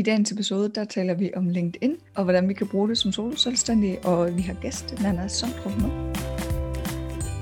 I dagens episode, der taler vi om LinkedIn, og hvordan vi kan bruge det som soloselvstændige, og vi har gæst, Nana Sondrup med.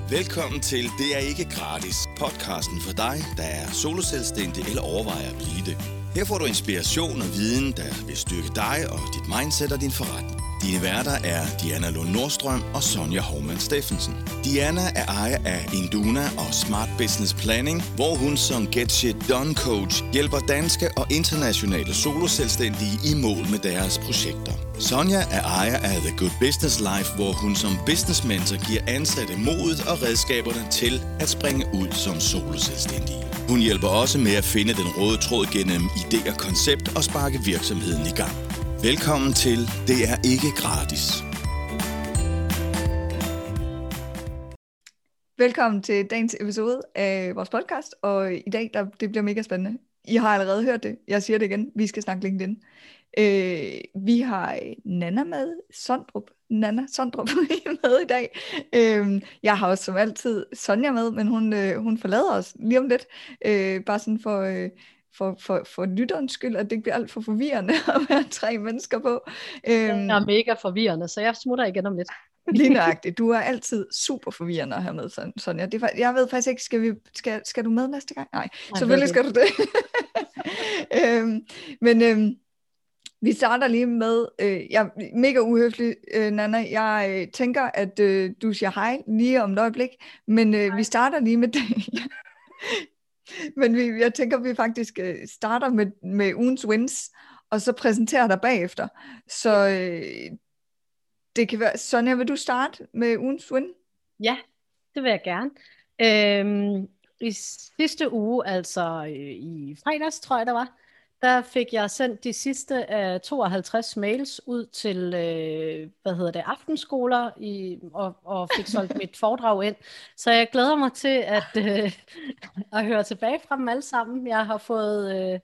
Velkommen til Det er ikke gratis, podcasten for dig, der er soloselvstændig eller overvejer at blive det. Her får du inspiration og viden, der vil styrke dig og dit mindset og din forretning. Dine værter er Diana Lund Nordstrøm og Sonja Hormann Steffensen. Diana er ejer af Induna og Smart Business Planning, hvor hun som Get Shit Done Coach hjælper danske og internationale soloselvstændige i mål med deres projekter. Sonja er ejer af The Good Business Life, hvor hun som business mentor giver ansatte modet og redskaberne til at springe ud som soloselvstændige. Hun hjælper også med at finde den røde tråd gennem idé og koncept og sparke virksomheden i gang. Velkommen til Det er ikke gratis. Velkommen til dagens episode af vores podcast, og i dag, der, det bliver mega spændende. I har allerede hørt det, jeg siger det igen, vi skal snakke LinkedIn. Øh, vi har øh, Nana med, Sondrup, Nana Sondrup med i dag. Øh, jeg har også som altid Sonja med, men hun, øh, hun forlader os lige om lidt, øh, bare sådan for... Øh, for, for, for lytterens skyld, at det ikke bliver alt for forvirrende at være tre mennesker på. Øhm, det er mega forvirrende, så jeg smutter igen om lidt. Lige nøjagtigt. Du er altid super forvirrende at have med, Sonja. Det er, jeg ved faktisk ikke, skal, vi, skal, skal du med næste gang? Nej, Nej selvfølgelig skal du det. øhm, men øhm, vi starter lige med, øh, jeg er mega uhøflig, øh, Nana. Jeg øh, tænker, at øh, du siger hej lige om et øjeblik, men øh, vi starter lige med det. Men vi, jeg tænker, vi faktisk øh, starter med, med ugens wins, og så præsenterer dig bagefter. Så øh, det kan være... Sonja, vil du starte med ugens win? Ja, det vil jeg gerne. Øhm, I sidste uge, altså øh, i fredags, tror jeg, der var, der fik jeg sendt de sidste af 52 mails ud til, øh, hvad hedder det, aftenskoler, i, og, og fik solgt mit foredrag ind. Så jeg glæder mig til at, øh, at høre tilbage fra dem alle sammen. Jeg har fået øh,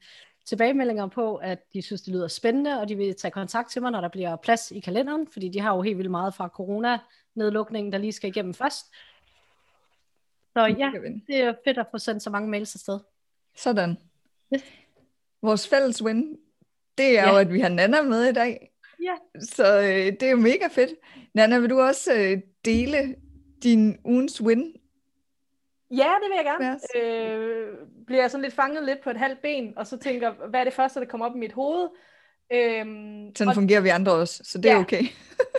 tilbagemeldinger på, at de synes, det lyder spændende, og de vil tage kontakt til mig, når der bliver plads i kalenderen, fordi de har jo helt vildt meget fra corona-nedlukningen, der lige skal igennem først. Så ja, det er fedt at få sendt så mange mails afsted. Sådan. Yes vores fælles win, det er ja. jo, at vi har Nana med i dag. Ja. Så øh, det er jo mega fedt. Nana, vil du også øh, dele din ugens win? Ja, det vil jeg gerne. Yes. Øh, bliver jeg sådan lidt fanget lidt på et halvt ben, og så tænker, hvad er det første, der kommer op i mit hoved? Øhm, sådan og, fungerer vi andre også, så det ja. er okay.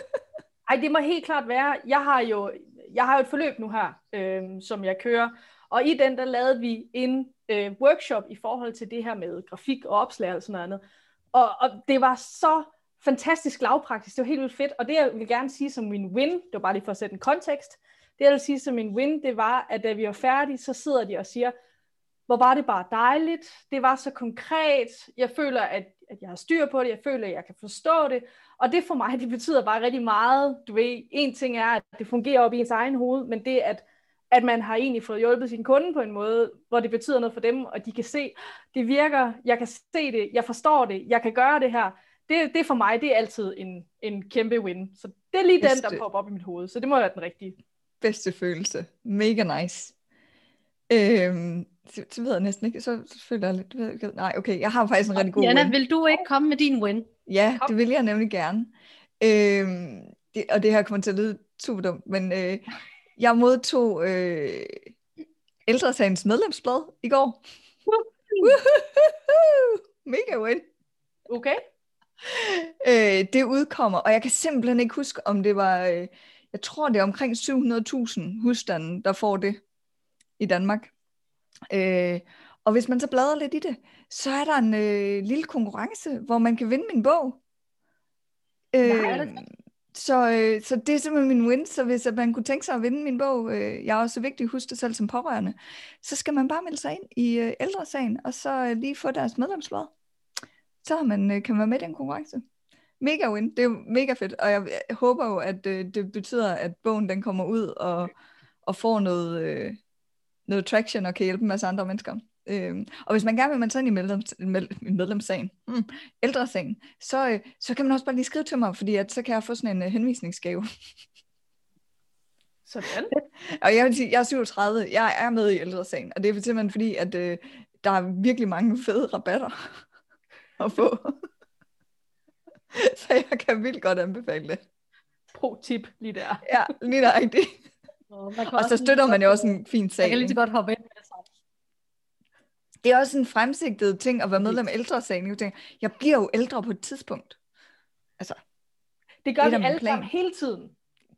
Ej, det må helt klart være. Jeg har jo, jeg har jo et forløb nu her, øh, som jeg kører, og i den, der lavede vi en øh, workshop i forhold til det her med grafik og opslag og sådan noget andet. Og, og det var så fantastisk lavpraktisk, det var helt vildt fedt, og det jeg vil gerne sige som min win, det var bare lige for at sætte en kontekst, det jeg vil sige som min win, det var, at da vi var færdige, så sidder de og siger, hvor var det bare dejligt, det var så konkret, jeg føler, at, at jeg har styr på det, jeg føler, at jeg kan forstå det, og det for mig, det betyder bare rigtig meget, du ved, en ting er, at det fungerer op i ens egen hoved, men det at at man har egentlig fået hjulpet sin kunde på en måde, hvor det betyder noget for dem, og de kan se, det virker, jeg kan se det, jeg forstår det, jeg kan gøre det her. Det, det for mig, det er altid en, en kæmpe win. Så det er lige Bedste. den, der popper op i mit hoved, så det må være den rigtige. Bedste følelse. Mega nice. Øhm, så, så ved jeg næsten ikke, så, så føler jeg lidt, ved, nej okay, jeg har faktisk en rigtig god Jana, win. vil du ikke komme med din win? Ja, Kom. det vil jeg nemlig gerne. Øhm, det, og det her kommer til at lyde super dumt, men øh, jeg modtog øh, ældresagens medlemsblad i går. Mega win. Okay. Øh, det udkommer, og jeg kan simpelthen ikke huske, om det var, øh, jeg tror det er omkring 700.000 husstande, der får det i Danmark. Øh, og hvis man så bladrer lidt i det, så er der en øh, lille konkurrence, hvor man kan vinde min bog. Øh, Nej, så, øh, så det er simpelthen min win, så hvis at man kunne tænke sig at vinde min bog, øh, jeg er også vigtig at huske det selv som pårørende, så skal man bare melde sig ind i øh, ældresagen, og så øh, lige få deres medlemsblad. Så man, øh, kan man være med i den konkurrence. Mega win, det er jo mega fedt, og jeg, jeg håber jo, at øh, det betyder, at bogen den kommer ud og, og får noget, øh, noget traction og kan hjælpe en masse andre mennesker. Øhm, og hvis man gerne vil man så ind i medlems, med, medlemssagen, mm, ældresagen, så, øh, så kan man også bare lige skrive til mig, fordi at, så kan jeg få sådan en uh, henvisningsgave. Sådan. og jeg vil sige, jeg er 37, jeg er med i ældresagen, og det er simpelthen fordi, at øh, der er virkelig mange fede rabatter at få. så jeg kan vildt godt anbefale det. Pro-tip lige der. Ja, lige der rigtigt. Og, man kan Og så støtter man jo også en fin sag. Jeg kan lige så ikke? godt hoppe ind det er også en fremsigtet ting at være medlem af ældresagen. Jeg tænker, jeg bliver jo ældre på et tidspunkt. Altså, Det gør Det vi alle plan. sammen hele tiden.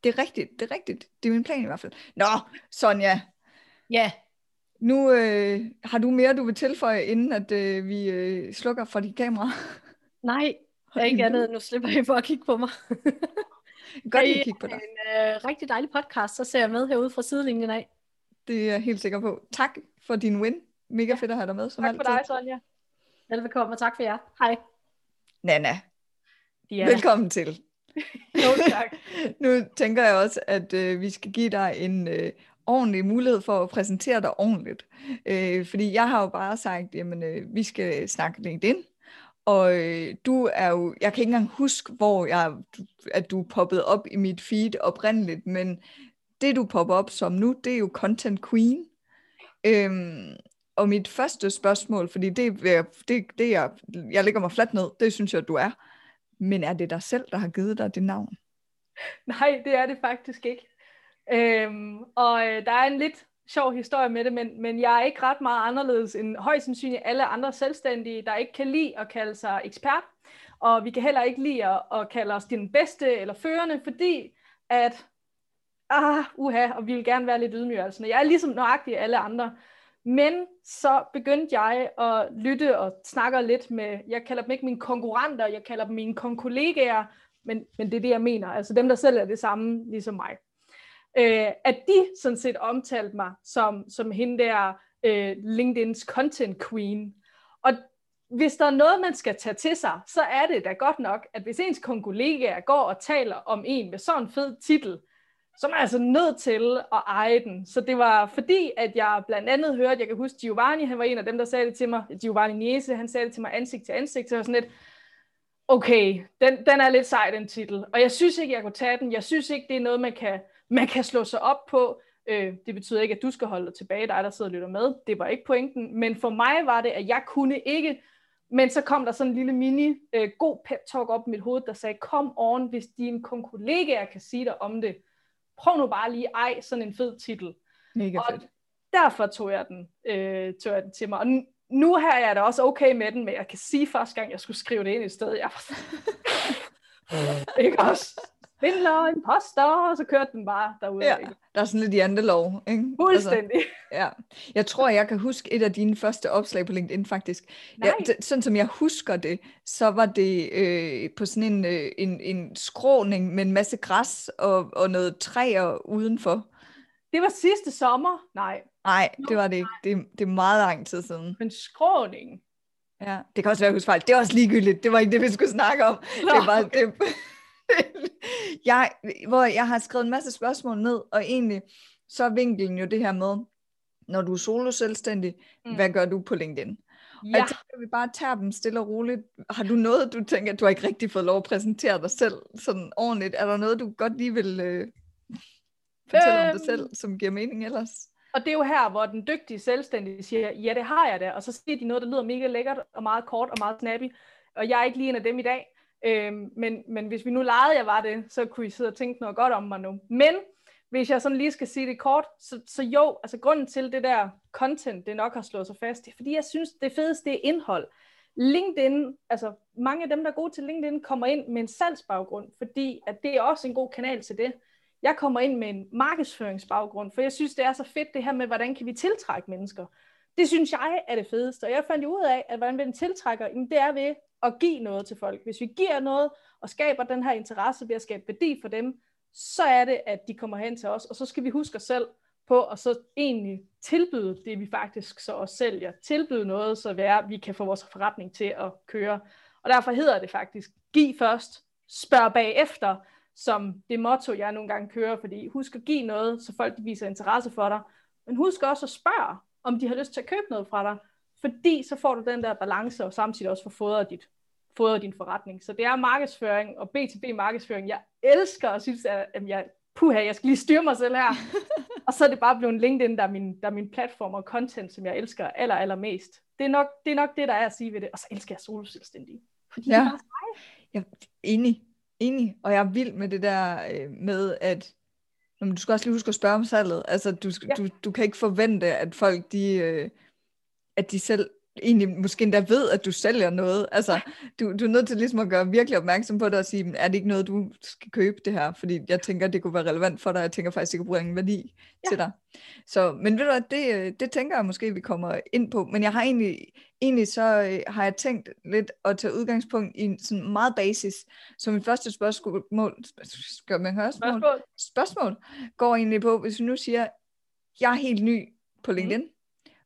det er rigtigt, det er rigtigt. Det er min plan i hvert fald. Nå, Sonja, Ja, nu øh, har du mere, du vil tilføje, inden at øh, vi øh, slukker for de kameraer. nej, jeg er ikke andet nu slipper I for at kigge på mig. Godt lige kigge på dig. En øh, rigtig dejlig podcast, så ser jeg med herude fra sidelinjen af. Det er jeg helt sikker på. Tak for din win. Mega fedt at have dig med, som Tak for altid. dig, Sonja. Velbekomme, og tak for jer. Hej. Nana, Diana. velkommen til. Jo, tak. Nu tænker jeg også, at øh, vi skal give dig en øh, ordentlig mulighed for at præsentere dig ordentligt. Øh, fordi jeg har jo bare sagt, jamen øh, vi skal snakke LinkedIn. Og øh, du er jo, jeg kan ikke engang huske, hvor jeg, at du poppede op i mit feed oprindeligt, men det du popper op som nu, det er jo Content Queen. Øhm, og mit første spørgsmål, fordi det, det, det jeg, jeg ligger mig fladt ned, det synes jeg, du er. Men er det dig selv, der har givet dig det navn? Nej, det er det faktisk ikke. Øhm, og øh, der er en lidt sjov historie med det, men, men jeg er ikke ret meget anderledes end højst sandsynligt alle andre selvstændige, der ikke kan lide at kalde sig ekspert. Og vi kan heller ikke lide at, at kalde os den bedste eller førende, fordi at, ah, uha, og vi vil gerne være lidt ydmyge. Altså. Jeg er ligesom nøjagtig alle andre. Men så begyndte jeg at lytte og snakke lidt med, jeg kalder dem ikke mine konkurrenter, jeg kalder dem mine konkollegaer, men, men det er det, jeg mener. Altså dem, der selv er det samme, ligesom mig. Øh, at de sådan set omtalte mig som, som hende der øh, LinkedIn's content queen. Og hvis der er noget, man skal tage til sig, så er det da godt nok, at hvis ens kollegaer går og taler om en med sådan en fed titel, så er jeg altså nødt til at eje den. Så det var fordi, at jeg blandt andet hørte, jeg kan huske Giovanni, han var en af dem, der sagde det til mig, Giovanni Niese, han sagde det til mig ansigt til ansigt, så jeg var sådan lidt, okay, den, den er lidt sej, den titel. Og jeg synes ikke, jeg kunne tage den. Jeg synes ikke, det er noget, man kan, man kan slå sig op på. Øh, det betyder ikke, at du skal holde dig tilbage, dig der sidder og lytter med. Det var ikke pointen. Men for mig var det, at jeg kunne ikke. Men så kom der sådan en lille mini øh, god pep talk op i mit hoved, der sagde, kom on, hvis dine kollegaer kan sige dig om det. Prøv nu bare lige ej sådan en fed titel. Mega Og fedt. derfor tog jeg den, øh, tog jeg den til mig. Og nu, her er jeg da også okay med den, men jeg kan sige første gang, jeg skulle skrive det ind i stedet, jeg var ikke også? Svindler, imposter, og så kørte den bare derude. Ja, ikke? der er sådan lidt jantelov, ikke? Fuldstændig. Altså, ja. Jeg tror, jeg kan huske et af dine første opslag på LinkedIn, faktisk. Nej. Ja, d- sådan som jeg husker det, så var det øh, på sådan en, øh, en, en skråning med en masse græs og, og noget træer udenfor. Det var sidste sommer. Nej, Nej, det var det ikke. Det, det er meget lang tid siden. men skråning. Ja, det kan også være, at jeg husker fejl. Det er også ligegyldigt. Det var ikke det, vi skulle snakke om. Nå, det var, det, jeg, hvor jeg har skrevet en masse spørgsmål ned, og egentlig så er vinkelen jo det her med, når du er solo selvstændig, Mm. hvad gør du på LinkedIn? Og Ja, jeg tænker, at vi bare tager dem stille og roligt. Har du noget, du tænker, at du har ikke rigtig fået lov at præsentere dig selv sådan ordentligt? Er der noget, du godt lige vil øh, fortælle øhm. om dig selv, Øhm. som giver mening ellers? og det er jo her, hvor den dygtige selvstændige siger, ja, det har jeg da. Og så siger de noget, der lyder mega lækkert og meget kort og meget snappy. Og jeg er ikke lige en af dem i dag. Øhm, men, men hvis vi nu legede, jeg var det, så kunne I sidde og tænke noget godt om mig nu. Men hvis jeg sådan lige skal sige det kort, så, så jo, altså grunden til det der content, det nok har slået sig fast, det er fordi, jeg synes, det fedeste det er indhold. LinkedIn, altså mange af dem, der er gode til LinkedIn, kommer ind med en salgsbaggrund, fordi at det er også en god kanal til det. Jeg kommer ind med en markedsføringsbaggrund, for jeg synes, det er så fedt det her med, hvordan kan vi tiltrække mennesker. Det synes jeg er det fedeste, og jeg fandt jo ud af, at hvordan vi tiltrækker, jamen, det er ved at give noget til folk. Hvis vi giver noget og skaber den her interesse ved at skabe værdi for dem, så er det, at de kommer hen til os, og så skal vi huske os selv på at så egentlig tilbyde det, vi faktisk så også sælger. Tilbyde noget, så være, vi kan få vores forretning til at køre. Og derfor hedder det faktisk, giv først, spørg bagefter, som det motto, jeg nogle gange kører, fordi husk at give noget, så folk de viser interesse for dig, men husk også at spørge, om de har lyst til at købe noget fra dig, fordi så får du den der balance, og samtidig også får fodret, dit, fodret din forretning. Så det er markedsføring, og B2B markedsføring, jeg elsker, og synes, at at jeg, puha, jeg skal lige styre mig selv her. og så er det bare blevet LinkedIn, der er min, der er min platform og content, som jeg elsker aller, allermest. Det er, nok, det er nok det, der er at sige ved det. Og så elsker jeg solo selvstændige. Fordi Ja. de er bare Jeg, Enig, enig. Og jeg er vild med det der øh, med, at men du skal også lige huske at spørge om salget. Altså, du, ja. du, du kan ikke forvente, at folk, de, øh, at de selv egentlig måske endda ved, at du sælger noget. Altså, du, du er nødt til ligesom at gøre virkelig opmærksom på det og sige, er det ikke noget, du skal købe det her? Fordi jeg tænker, det kunne være relevant for dig. Jeg tænker faktisk, det kunne bringe værdi ja. til dig. Så, men ved du hvad, det, det tænker jeg måske, vi kommer ind på. Men jeg har egentlig, egentlig så øh, har jeg tænkt lidt at tage udgangspunkt i sådan meget basis. Så mit første spørgsmål, skal man høre spørgsmål? Spørgsmål. spørgsmål går egentlig på, hvis vi nu siger, jeg er helt ny på LinkedIn. Mm.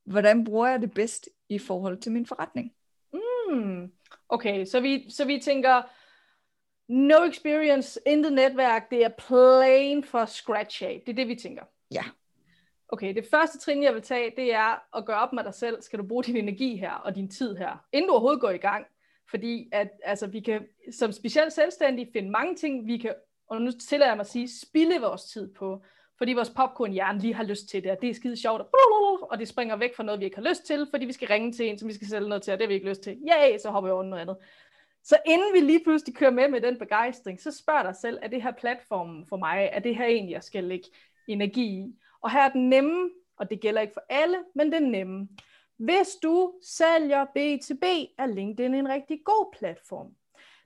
Hvordan bruger jeg det bedst i forhold til min forretning. Mm. Okay, så vi, så vi tænker, no experience, intet netværk, det er plain for scratch af. Det er det, vi tænker. Ja. Okay, det første trin, jeg vil tage, det er at gøre op med dig selv. Skal du bruge din energi her og din tid her, inden du overhovedet går i gang? Fordi at, altså, vi kan som specielt selvstændige finde mange ting, vi kan, og nu tillader jeg mig at sige, spille vores tid på fordi vores popcornhjerne lige har lyst til det, og det er skide sjovt, og det springer væk fra noget, vi ikke har lyst til, fordi vi skal ringe til en, som vi skal sælge noget til, og det har vi ikke lyst til. Ja, så hopper vi over noget andet. Så inden vi lige pludselig kører med med den begejstring, så spørg dig selv, er det her platformen for mig? Er det her egentlig, jeg skal lægge energi i? Og her er den nemme, og det gælder ikke for alle, men den nemme. Hvis du sælger B2B, er LinkedIn en rigtig god platform.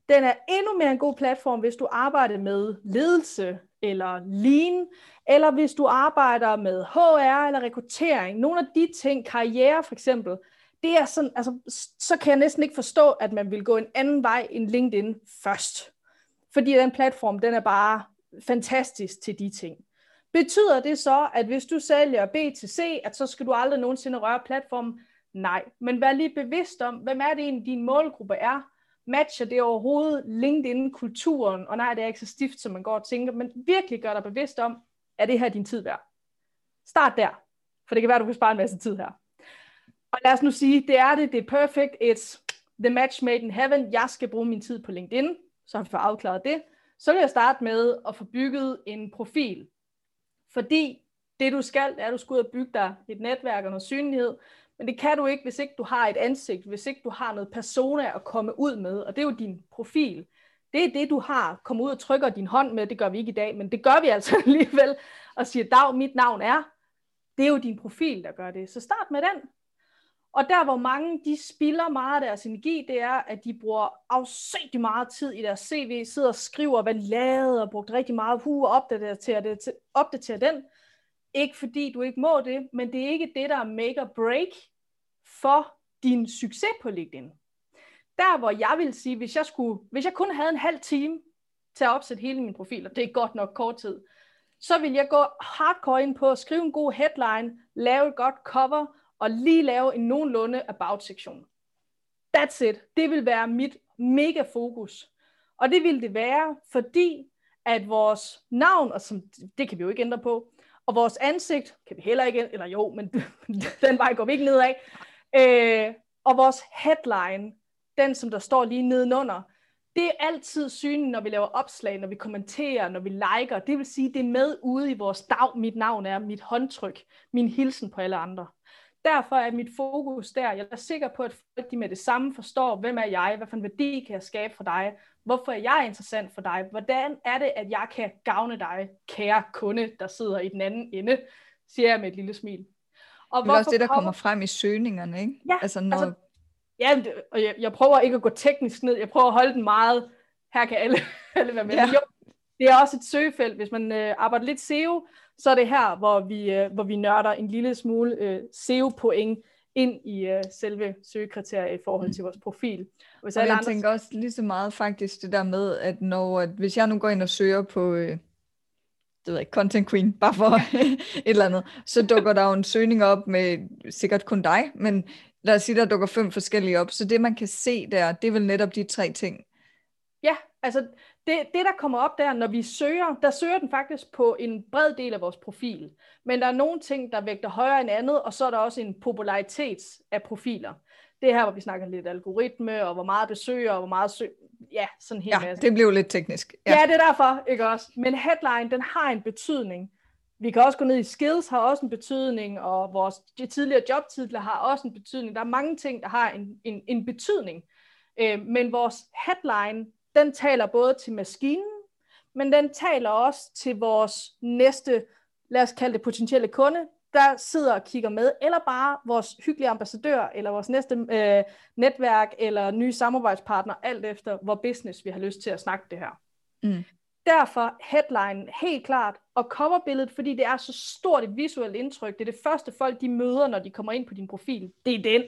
Den er endnu mere en god platform, hvis du arbejder med ledelse eller lean, eller hvis du arbejder med HR eller rekruttering. Nogle af de ting, karriere for eksempel, det er sådan, altså, så kan jeg næsten ikke forstå, at man vil gå en anden vej end LinkedIn først. Fordi den platform, den er bare fantastisk til de ting. Betyder det så, at hvis du sælger B2C, at så skal du aldrig nogensinde røre platformen? Nej, men vær lige bevidst om, hvem er det egentlig, din målgruppe er, matcher det overhovedet LinkedIn-kulturen, og nej, det er ikke så stift, som man går og tænker, men virkelig gør dig bevidst om, er det her din tid værd? Start der, for det kan være, at du kan spare en masse tid her. Og lad os nu sige, det er det, det er perfect, it's the match made in heaven, jeg skal bruge min tid på LinkedIn, så har vi fået afklaret det. Så vil jeg starte med at få bygget en profil, fordi det du skal, er, at du skal ud og bygge dig et netværk og noget synlighed, men det kan du ikke, hvis ikke du har et ansigt, hvis ikke du har noget persona at komme ud med, og det er jo din profil. Det er det, du har. Kom ud og trykker din hånd med, det gør vi ikke i dag, men det gør vi altså alligevel, og siger, dag, mit navn er. Det er jo din profil, der gør det. Så start med den. Og der, hvor mange de spilder meget af deres energi, det er, at de bruger afsindig meget tid i deres CV, sidder og skriver, hvad de lavede, og brugt rigtig meget hu og opdaterer, det, opdaterer den. Ikke fordi du ikke må det, men det er ikke det, der er make or break for din succes på LinkedIn. Der hvor jeg vil sige, hvis jeg, skulle, hvis jeg kun havde en halv time til at opsætte hele min profil, og det er godt nok kort tid, så vil jeg gå hardcore ind på at skrive en god headline, lave et godt cover, og lige lave en nogenlunde about-sektion. That's it. Det vil være mit mega fokus. Og det vil det være, fordi at vores navn, og som, det kan vi jo ikke ændre på, og vores ansigt kan vi heller ikke, eller jo, men den vej går vi ikke nedad. Øh, og vores headline, den som der står lige nedenunder, det er altid synligt, når vi laver opslag, når vi kommenterer, når vi liker. Det vil sige, det er med ude i vores dag. Mit navn er mit håndtryk, min hilsen på alle andre. Derfor er mit fokus der. Jeg er sikker på, at folk de med det samme forstår, hvem er jeg, hvad for en værdi kan jeg skabe for dig, hvorfor er jeg interessant for dig, hvordan er det, at jeg kan gavne dig, kære kunde, der sidder i den anden ende, siger jeg med et lille smil. Og det er også det, der kommer frem i søgningerne, ikke? Ja, altså, når... altså ja, og jeg, jeg prøver ikke at gå teknisk ned, jeg prøver at holde den meget, her kan alle, alle være med. Ja. Jo, det er også et søgefelt, hvis man øh, arbejder lidt SEO, så er det her, hvor vi, øh, hvor vi nørder en lille smule øh, SEO-point ind i øh, selve søgekriterier i forhold til vores profil. Hvis og jeg andre... tænker også lige så meget faktisk det der med, at når, at hvis jeg nu går ind og søger på, øh, det ved jeg Content Queen, bare for et eller andet, så dukker der jo en søgning op med sikkert kun dig, men lad os sige, der dukker fem forskellige op, så det man kan se der, det er vel netop de tre ting. Ja, altså det, det, der kommer op der, når vi søger, der søger den faktisk på en bred del af vores profil. Men der er nogle ting, der vægter højere end andet, og så er der også en popularitet af profiler. Det er her, hvor vi snakker lidt algoritme, og hvor meget besøger, og hvor meget søg... Ja, sådan helt ja, masse. det blev lidt teknisk. Ja. ja, det er derfor, ikke også? Men headline, den har en betydning. Vi kan også gå ned i skills, har også en betydning, og vores tidligere jobtitler har også en betydning. Der er mange ting, der har en, en, en betydning. Øh, men vores headline, den taler både til maskinen, men den taler også til vores næste, lad os kalde det potentielle kunde, der sidder og kigger med, eller bare vores hyggelige ambassadør, eller vores næste øh, netværk, eller nye samarbejdspartner, alt efter hvor business vi har lyst til at snakke det her. Mm. Derfor headline helt klart, og coverbilledet, fordi det er så stort et visuelt indtryk, det er det første folk, de møder, når de kommer ind på din profil. Det er den.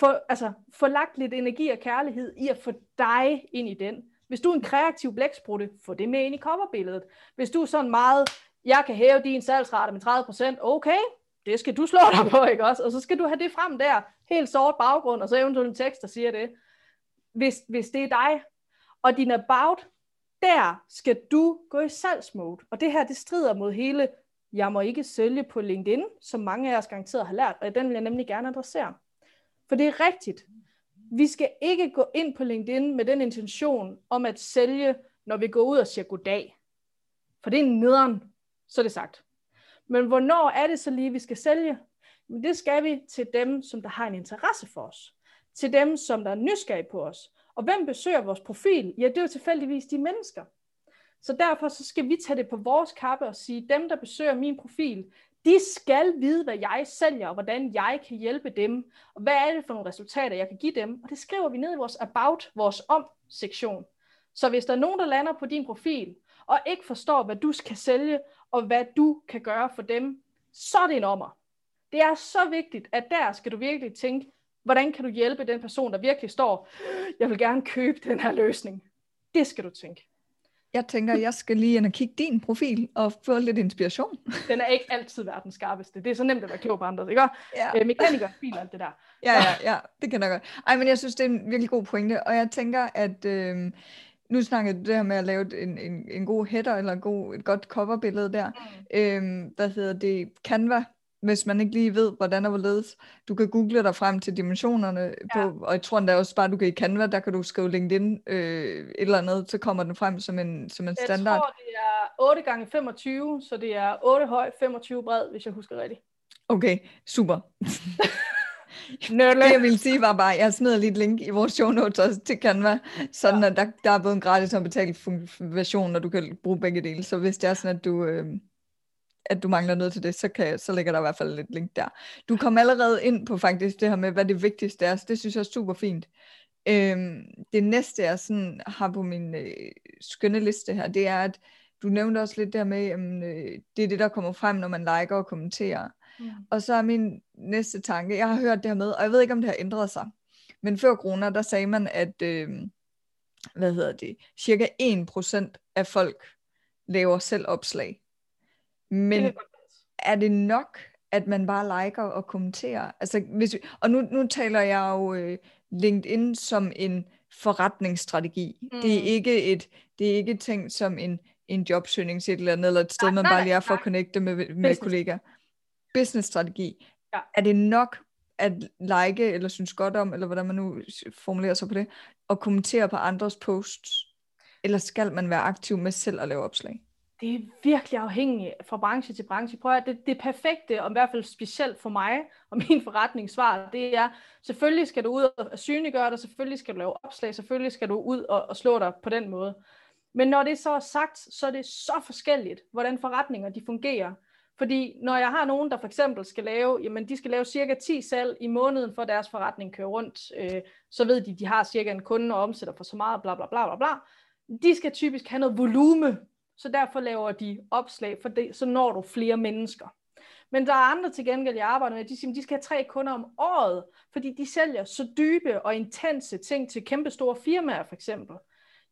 Få, altså, få lagt lidt energi og kærlighed i at få dig ind i den. Hvis du er en kreativ blæksprutte, få det med ind i coverbilledet. Hvis du er sådan meget, jeg kan hæve din salgsrate med 30%, okay, det skal du slå dig på, ikke også? Og så skal du have det frem der, helt sort baggrund, og så eventuelt en tekst, der siger det. Hvis, hvis det er dig, og din about, der skal du gå i salgsmode. Og det her, det strider mod hele, jeg må ikke sælge på LinkedIn, som mange af os garanteret har lært, og den vil jeg nemlig gerne adressere. For det er rigtigt. Vi skal ikke gå ind på LinkedIn med den intention om at sælge, når vi går ud og siger goddag. For det er nederen, så er det sagt. Men hvornår er det så lige, vi skal sælge? Men det skal vi til dem, som der har en interesse for os. Til dem, som der er nysgerrige på os. Og hvem besøger vores profil? Ja, det er jo tilfældigvis de mennesker. Så derfor så skal vi tage det på vores kappe og sige, dem, der besøger min profil, de skal vide, hvad jeg sælger, og hvordan jeg kan hjælpe dem, og hvad er det for nogle resultater, jeg kan give dem. Og det skriver vi ned i vores about, vores om-sektion. Så hvis der er nogen, der lander på din profil, og ikke forstår, hvad du skal sælge, og hvad du kan gøre for dem, så er det en ommer. Det er så vigtigt, at der skal du virkelig tænke, hvordan kan du hjælpe den person, der virkelig står, øh, jeg vil gerne købe den her løsning. Det skal du tænke. Jeg tænker, jeg skal lige ind og kigge din profil og få lidt inspiration. Den er ikke altid verdens skarpeste. Det er så nemt at være klog på andre, ikke? Ja. Øh, mekanikere, bil alt det der. Ja, ja, ja, det kan jeg godt. Ej, men jeg synes, det er en virkelig god pointe, og jeg tænker, at øh, nu snakker du det her med at lave en, en, en god header, eller en god, et godt coverbillede der. Mm. Øh, hvad hedder det? Canva hvis man ikke lige ved, hvordan og hvorledes. Du kan google dig frem til dimensionerne, ja. på, og jeg tror endda også bare, du kan i Canva, der kan du skrive LinkedIn øh, et eller andet, så kommer den frem som en, som en standard. Jeg tror, det er 8 gange 25 så det er 8 høj, 25 bred, hvis jeg husker rigtigt. Okay, super. det jeg ville sige var bare, jeg smider lige et link i vores show notes også til Canva, sådan ja. at der, der er både en gratis og betalt version, og du kan bruge begge dele. Så hvis det er sådan, at du, øh, at du mangler noget til det, så, kan, så ligger der i hvert fald et link der. Du kom allerede ind på faktisk det her med, hvad det vigtigste er, så det synes jeg er super fint. Øhm, det næste, jeg sådan har på min øh, skønne liste her, det er, at du nævnte også lidt der med, at øh, det er det, der kommer frem, når man liker og kommenterer. Mm. Og så er min næste tanke, jeg har hørt det her med, og jeg ved ikke, om det har ændret sig, men før corona, der sagde man, at øh, hvad hedder det, cirka 1% af folk laver selv opslag. Men det er det nok, at man bare liker og kommenterer? Altså, hvis vi, og nu, nu taler jeg jo øh, LinkedIn som en forretningsstrategi. Mm. Det er ikke et det er ikke tænkt som en, en jobsøgning til et eller andet, eller et sted, nej, man bare lige er for at connecte med, med kollegaer. Business-strategi. Ja. Er det nok at like, eller synes godt om, eller hvordan man nu formulerer sig på det, og kommentere på andres posts? Eller skal man være aktiv med selv at lave opslag? Det er virkelig afhængigt fra branche til branche. Prøv at det, det perfekte, og i hvert fald specielt for mig og min forretningssvar, det er, selvfølgelig skal du ud og synliggøre dig, selvfølgelig skal du lave opslag, selvfølgelig skal du ud og, og slå dig på den måde. Men når det så er sagt, så er det så forskelligt, hvordan forretninger de fungerer. Fordi når jeg har nogen, der for eksempel skal lave, jamen de skal lave cirka 10 salg i måneden, for deres forretning kører rundt, øh, så ved de, de har cirka en kunde og omsætter for så meget, bla bla bla bla bla. De skal typisk have noget volume så derfor laver de opslag, for det, så når du flere mennesker. Men der er andre til gengæld, jeg arbejder med, de siger, de skal have tre kunder om året, fordi de sælger så dybe og intense ting til kæmpe store firmaer for eksempel.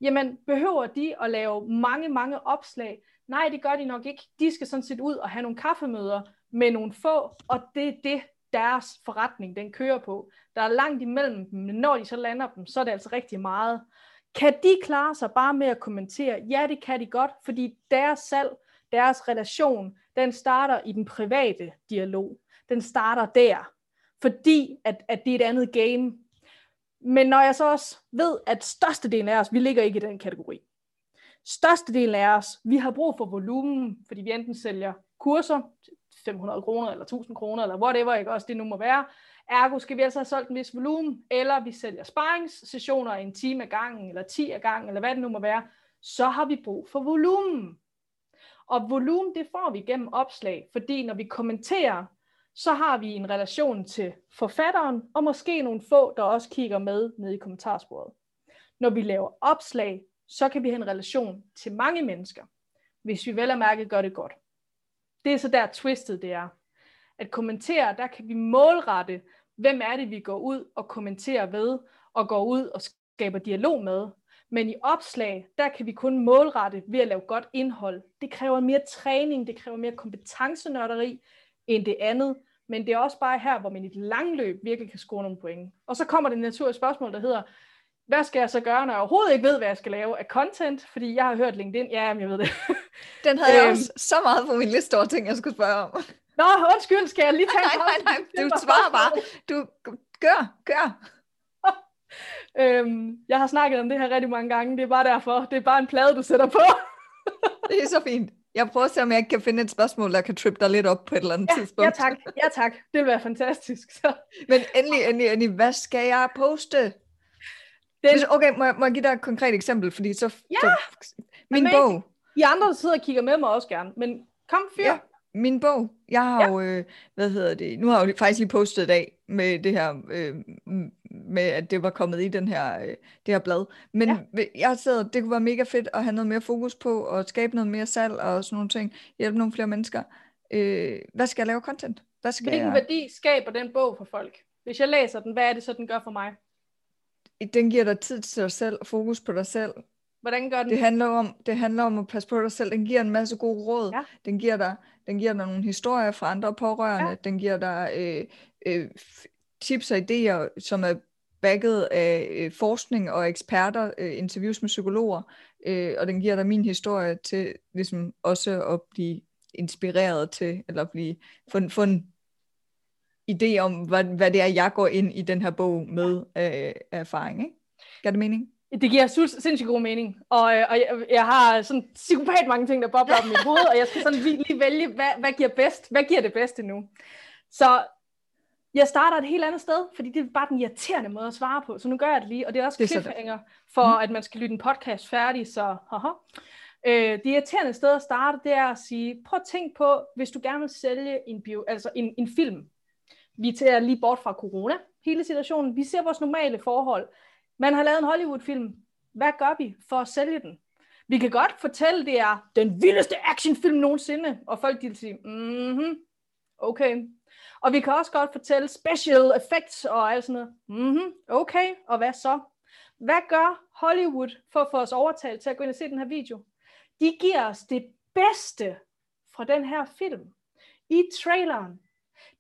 Jamen, behøver de at lave mange, mange opslag? Nej, det gør de nok ikke. De skal sådan set ud og have nogle kaffemøder med nogle få, og det er det, deres forretning den kører på. Der er langt imellem dem, men når de så lander dem, så er det altså rigtig meget. Kan de klare sig bare med at kommentere? Ja, det kan de godt, fordi deres salg, deres relation, den starter i den private dialog. Den starter der, fordi at, at det er et andet game. Men når jeg så også ved, at størstedelen af os, vi ligger ikke i den kategori. Størstedelen af os, vi har brug for volumen, fordi vi enten sælger kurser 500 kroner, eller 1000 kroner, eller whatever, ikke også det nu må være. Ergo skal vi altså have solgt en vis volumen, eller vi sælger sparringssessioner en time ad gangen, eller 10 ad gangen, eller hvad det nu må være, så har vi brug for volumen. Og volumen, det får vi gennem opslag, fordi når vi kommenterer, så har vi en relation til forfatteren, og måske nogle få, der også kigger med nede i kommentarsporet. Når vi laver opslag, så kan vi have en relation til mange mennesker, hvis vi vel og mærke gør det godt. Det er så der twistet det er. At kommentere, der kan vi målrette, hvem er det, vi går ud og kommenterer ved, og går ud og skaber dialog med. Men i opslag, der kan vi kun målrette ved at lave godt indhold. Det kræver mere træning, det kræver mere kompetencenørderi end det andet. Men det er også bare her, hvor man i et langløb virkelig kan score nogle point. Og så kommer det naturlige spørgsmål, der hedder, hvad skal jeg så gøre, når jeg overhovedet ikke ved, hvad jeg skal lave af content? Fordi jeg har hørt LinkedIn. Ja, jeg ved det. Den havde jeg øhm. også så meget på min liste over ting, jeg skulle spørge om. Nå, undskyld, skal jeg lige tage nej, nej, nej, du svarer bare. Du gør, gør. øhm, jeg har snakket om det her rigtig mange gange. Det er bare derfor. Det er bare en plade, du sætter på. det er så fint. Jeg prøver at se, om jeg ikke kan finde et spørgsmål, der kan trippe dig lidt op på et eller andet ja, tidspunkt. Ja tak, ja tak. Det vil være fantastisk. Så. Men endelig, endelig, endelig, hvad skal jeg poste? Den... Okay, må jeg, må jeg give dig et konkret eksempel? Fordi så, ja, så min amazing. bog. I andre, der sidder og kigger med mig også gerne, men kom fyr. Ja, min bog. Jeg har ja. jo, øh, hvad hedder det, nu har jeg jo faktisk lige postet i dag med det her, øh, med at det var kommet i den her, øh, det her blad. Men ja. jeg sidder, det kunne være mega fedt at have noget mere fokus på, og skabe noget mere salg og sådan nogle ting, hjælpe nogle flere mennesker. Øh, hvad skal jeg lave content? Hvad skal Hvilken jeg... værdi skaber den bog for folk? Hvis jeg læser den, hvad er det så, den gør for mig? den giver dig tid til dig selv og fokus på dig selv. Hvordan gør den? Det handler om, det handler om at passe på dig selv. Den giver en masse gode råd. Ja. Den, giver dig, den giver dig nogle historier fra andre pårørende. Ja. Den giver dig øh, øh, tips og idéer, som er backet af øh, forskning og eksperter, øh, interviews med psykologer. Øh, og den giver dig min historie til ligesom også at blive inspireret til, eller blive, få, få en idé om, hvad, hvad det er, jeg går ind i den her bog med øh, erfaring. Ikke? Gør det mening? Det giver sindssygt god mening, og, øh, og jeg, jeg har sådan psykopat mange ting, der bobler op i mit hoved, og jeg skal sådan lige, lige vælge, hvad, hvad giver bedst, hvad giver det bedste nu. Så jeg starter et helt andet sted, fordi det er bare den irriterende måde at svare på, så nu gør jeg det lige, og det er også det cliffhanger, for mm. at man skal lytte en podcast færdig, så haha. Øh, det irriterende sted at starte, det er at sige, prøv at tænk på, hvis du gerne vil sælge en, bio, altså en, en film, vi tager lige bort fra corona, hele situationen. Vi ser vores normale forhold. Man har lavet en Hollywood-film. Hvad gør vi for at sælge den? Vi kan godt fortælle, det er den vildeste actionfilm nogensinde, og folk vil sige, mhm, okay. Og vi kan også godt fortælle special effects og alt sådan noget. Mhm, okay, og hvad så? Hvad gør Hollywood for at få os overtalt til at gå ind og se den her video? De giver os det bedste fra den her film. I traileren,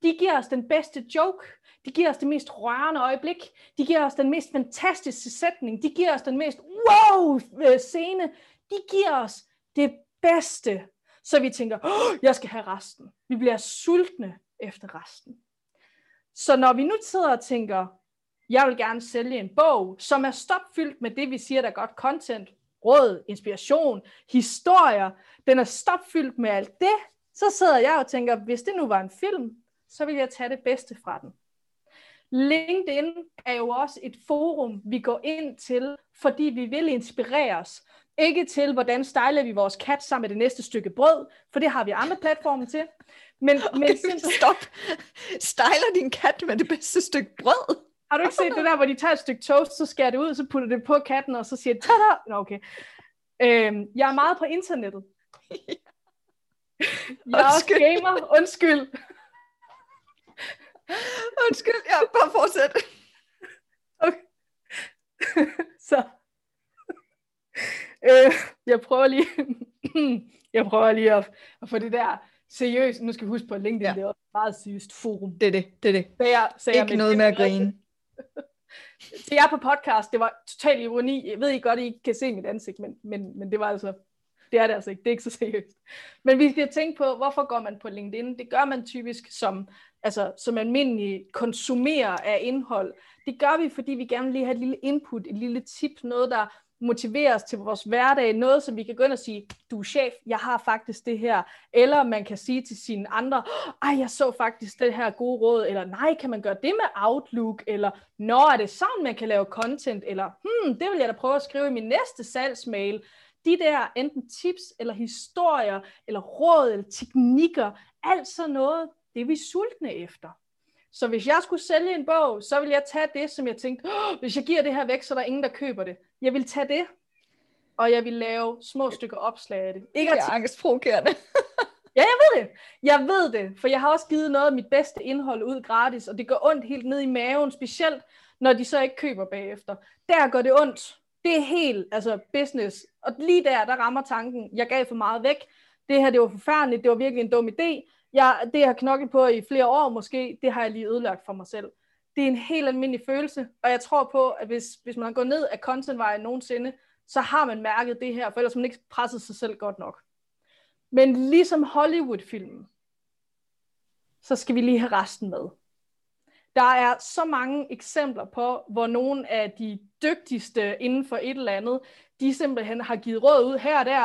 de giver os den bedste joke. De giver os det mest rørende øjeblik. De giver os den mest fantastiske sætning. De giver os den mest wow øh, scene. De giver os det bedste. Så vi tænker, oh, jeg skal have resten. Vi bliver sultne efter resten. Så når vi nu sidder og tænker, jeg vil gerne sælge en bog, som er stopfyldt med det, vi siger, der er godt content, råd, inspiration, historier, den er stopfyldt med alt det, så sidder jeg og tænker, hvis det nu var en film, så vil jeg tage det bedste fra den. LinkedIn er jo også et forum, vi går ind til, fordi vi vil inspireres. Ikke til, hvordan styler vi vores kat sammen med det næste stykke brød, for det har vi andre platforme til. Men, okay, men simpelthen... stop. Styler din kat med det bedste stykke brød? Har du ikke set det der, hvor de tager et stykke toast, så skærer det ud, så putter det på katten, og så siger tada! Nå, okay. Øhm, jeg er meget på internettet. Jeg er også gamer, undskyld. Undskyld, jeg ja, bare fortsæt. Okay. Så. Øh, jeg prøver lige, jeg prøver lige at, at få det der seriøst. Nu skal vi huske på, LinkedIn ja. det er også et meget seriøst forum. Det er det, det er det. Så jeg, så Ikke jeg noget med at grine. Så jeg på podcast, det var totalt ironi. Jeg ved I godt, I ikke kan se mit ansigt, men, men, men det var altså det er det altså ikke. Det er ikke så seriøst. Men vi skal tænke på, hvorfor går man på LinkedIn? Det gør man typisk som, altså, som almindelig konsumerer af indhold. Det gør vi, fordi vi gerne vil lige have et lille input, et lille tip, noget, der, motiverer os til vores hverdag, noget som vi kan gå ind og sige, du er chef, jeg har faktisk det her, eller man kan sige til sine andre, ej, jeg så faktisk det her gode råd, eller nej, kan man gøre det med Outlook, eller når er det sådan, man kan lave content, eller hmm, det vil jeg da prøve at skrive i min næste salgsmail. De der enten tips, eller historier, eller råd, eller teknikker, alt sådan noget, det er vi sultne efter. Så hvis jeg skulle sælge en bog, så vil jeg tage det, som jeg tænkte, oh, hvis jeg giver det her væk, så er der ingen, der køber det. Jeg vil tage det, og jeg vil lave små stykker opslag af det. Ikke det er angstprovokerende. ja, jeg ved det. Jeg ved det, for jeg har også givet noget af mit bedste indhold ud gratis, og det går ondt helt ned i maven, specielt når de så ikke køber bagefter. Der går det ondt. Det er helt altså business. Og lige der, der rammer tanken, jeg gav for meget væk. Det her, det var forfærdeligt, det var virkelig en dum idé jeg, det jeg har knoklet på i flere år måske, det har jeg lige ødelagt for mig selv. Det er en helt almindelig følelse, og jeg tror på, at hvis, hvis man går ned af contentvejen nogensinde, så har man mærket det her, for ellers har man ikke presset sig selv godt nok. Men ligesom Hollywood-filmen, så skal vi lige have resten med. Der er så mange eksempler på, hvor nogle af de dygtigste inden for et eller andet, de simpelthen har givet råd ud her og der,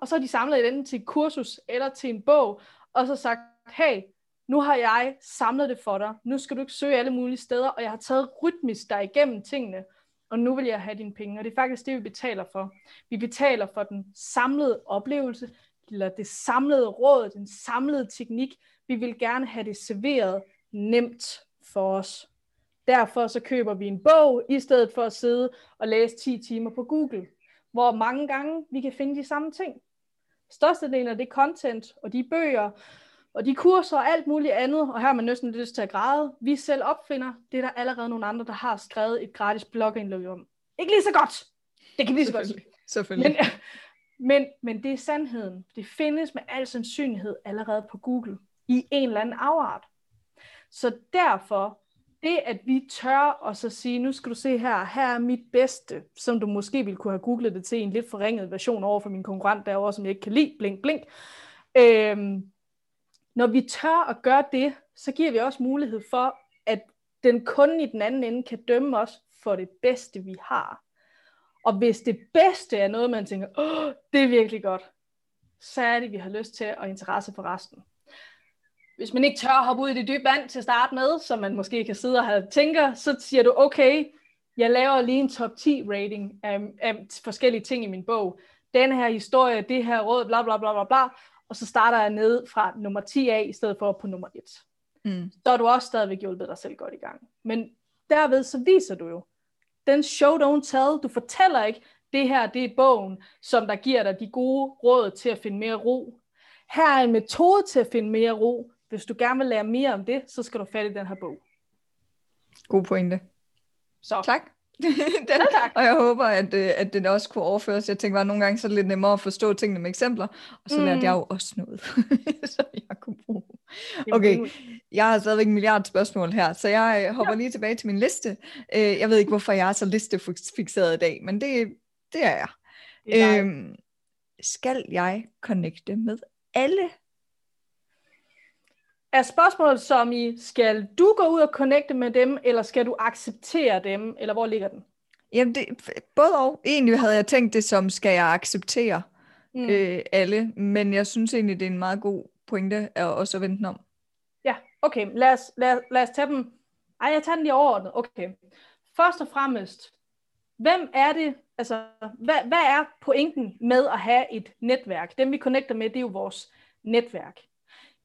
og så har de samlet det enten til et kursus eller til en bog, og så sagt, hey, nu har jeg samlet det for dig, nu skal du ikke søge alle mulige steder, og jeg har taget rytmisk dig igennem tingene, og nu vil jeg have dine penge. Og det er faktisk det, vi betaler for. Vi betaler for den samlede oplevelse, eller det samlede råd, den samlede teknik. Vi vil gerne have det serveret nemt for os. Derfor så køber vi en bog, i stedet for at sidde og læse 10 timer på Google, hvor mange gange vi kan finde de samme ting. Størstedelen af det content og de bøger og de kurser og alt muligt andet, og her har man næsten lyst til at græde, vi selv opfinder, det er der allerede nogle andre, der har skrevet et gratis blogindlæg om. Ikke lige så godt. Det kan vi lige så godt. Selvfølgelig. Men, men, men det er sandheden. Det findes med al sandsynlighed allerede på Google i en eller anden afart. Så derfor det, at vi tør og så sige, nu skal du se her, her er mit bedste, som du måske ville kunne have googlet det til en lidt forringet version over for min konkurrent derovre, som jeg ikke kan lide, blink, blink. Øhm, når vi tør at gøre det, så giver vi også mulighed for, at den kunde i den anden ende kan dømme os for det bedste, vi har. Og hvis det bedste er noget, man tænker, Åh, det er virkelig godt, så er det, vi har lyst til at interesse for resten hvis man ikke tør at hoppe ud i det dybe vand til at starte med, så man måske kan sidde og have tænker, så siger du, okay, jeg laver lige en top 10 rating af, af forskellige ting i min bog. Den her historie, det her råd, bla bla bla bla bla, og så starter jeg ned fra nummer 10 af, i stedet for på nummer 1. Mm. Så har du også stadigvæk hjulpet dig selv godt i gang. Men derved så viser du jo, den show don't tell, du fortæller ikke, det her det er bogen, som der giver dig de gode råd til at finde mere ro. Her er en metode til at finde mere ro, hvis du gerne vil lære mere om det, så skal du fat i den her bog. God pointe. Så. Tak. den, ja, tak. Og jeg håber, at, øh, at det også kunne overføres. Jeg tænker bare, at nogle gange så er det lidt nemmere at forstå tingene med eksempler, og så mm. lærte jeg jo også noget, så jeg kunne bruge. Okay, jeg har stadigvæk en milliard spørgsmål her, så jeg øh, hopper ja. lige tilbage til min liste. Øh, jeg ved ikke, hvorfor jeg er så listefixeret i dag, men det, det er jeg. Det er øhm, skal jeg connecte med alle er spørgsmålet som i, skal du gå ud og connecte med dem, eller skal du acceptere dem, eller hvor ligger den? Jamen, det, både og. Egentlig havde jeg tænkt det som, skal jeg acceptere mm. øh, alle, men jeg synes egentlig, det er en meget god pointe at også vente om. Ja, okay. Lad os, lad, lad os tage dem. Ej, jeg tager den lige overordnet. Okay. Først og fremmest, hvem er det, altså, hvad, hvad er pointen med at have et netværk? Dem vi connecter med, det er jo vores netværk.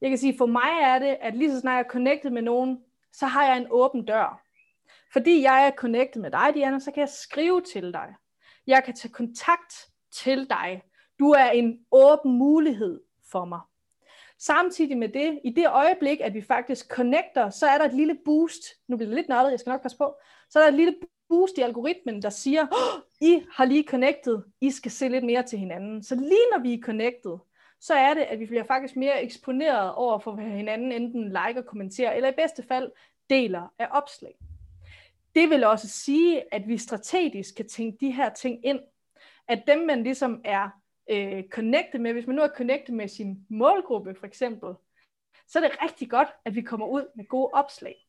Jeg kan sige, for mig er det, at lige så snart jeg er connected med nogen, så har jeg en åben dør. Fordi jeg er connected med dig, Diana, så kan jeg skrive til dig. Jeg kan tage kontakt til dig. Du er en åben mulighed for mig. Samtidig med det, i det øjeblik, at vi faktisk connecter, så er der et lille boost. Nu bliver det lidt nørdet, jeg skal nok passe på. Så er der et lille boost i algoritmen, der siger, oh, I har lige connected, I skal se lidt mere til hinanden. Så lige når vi er connected, så er det, at vi bliver faktisk mere eksponeret over for hinanden, enten like og kommenterer, eller i bedste fald deler af opslag. Det vil også sige, at vi strategisk kan tænke de her ting ind, at dem man ligesom er øh, connected med, hvis man nu er connected med sin målgruppe for eksempel, så er det rigtig godt, at vi kommer ud med gode opslag.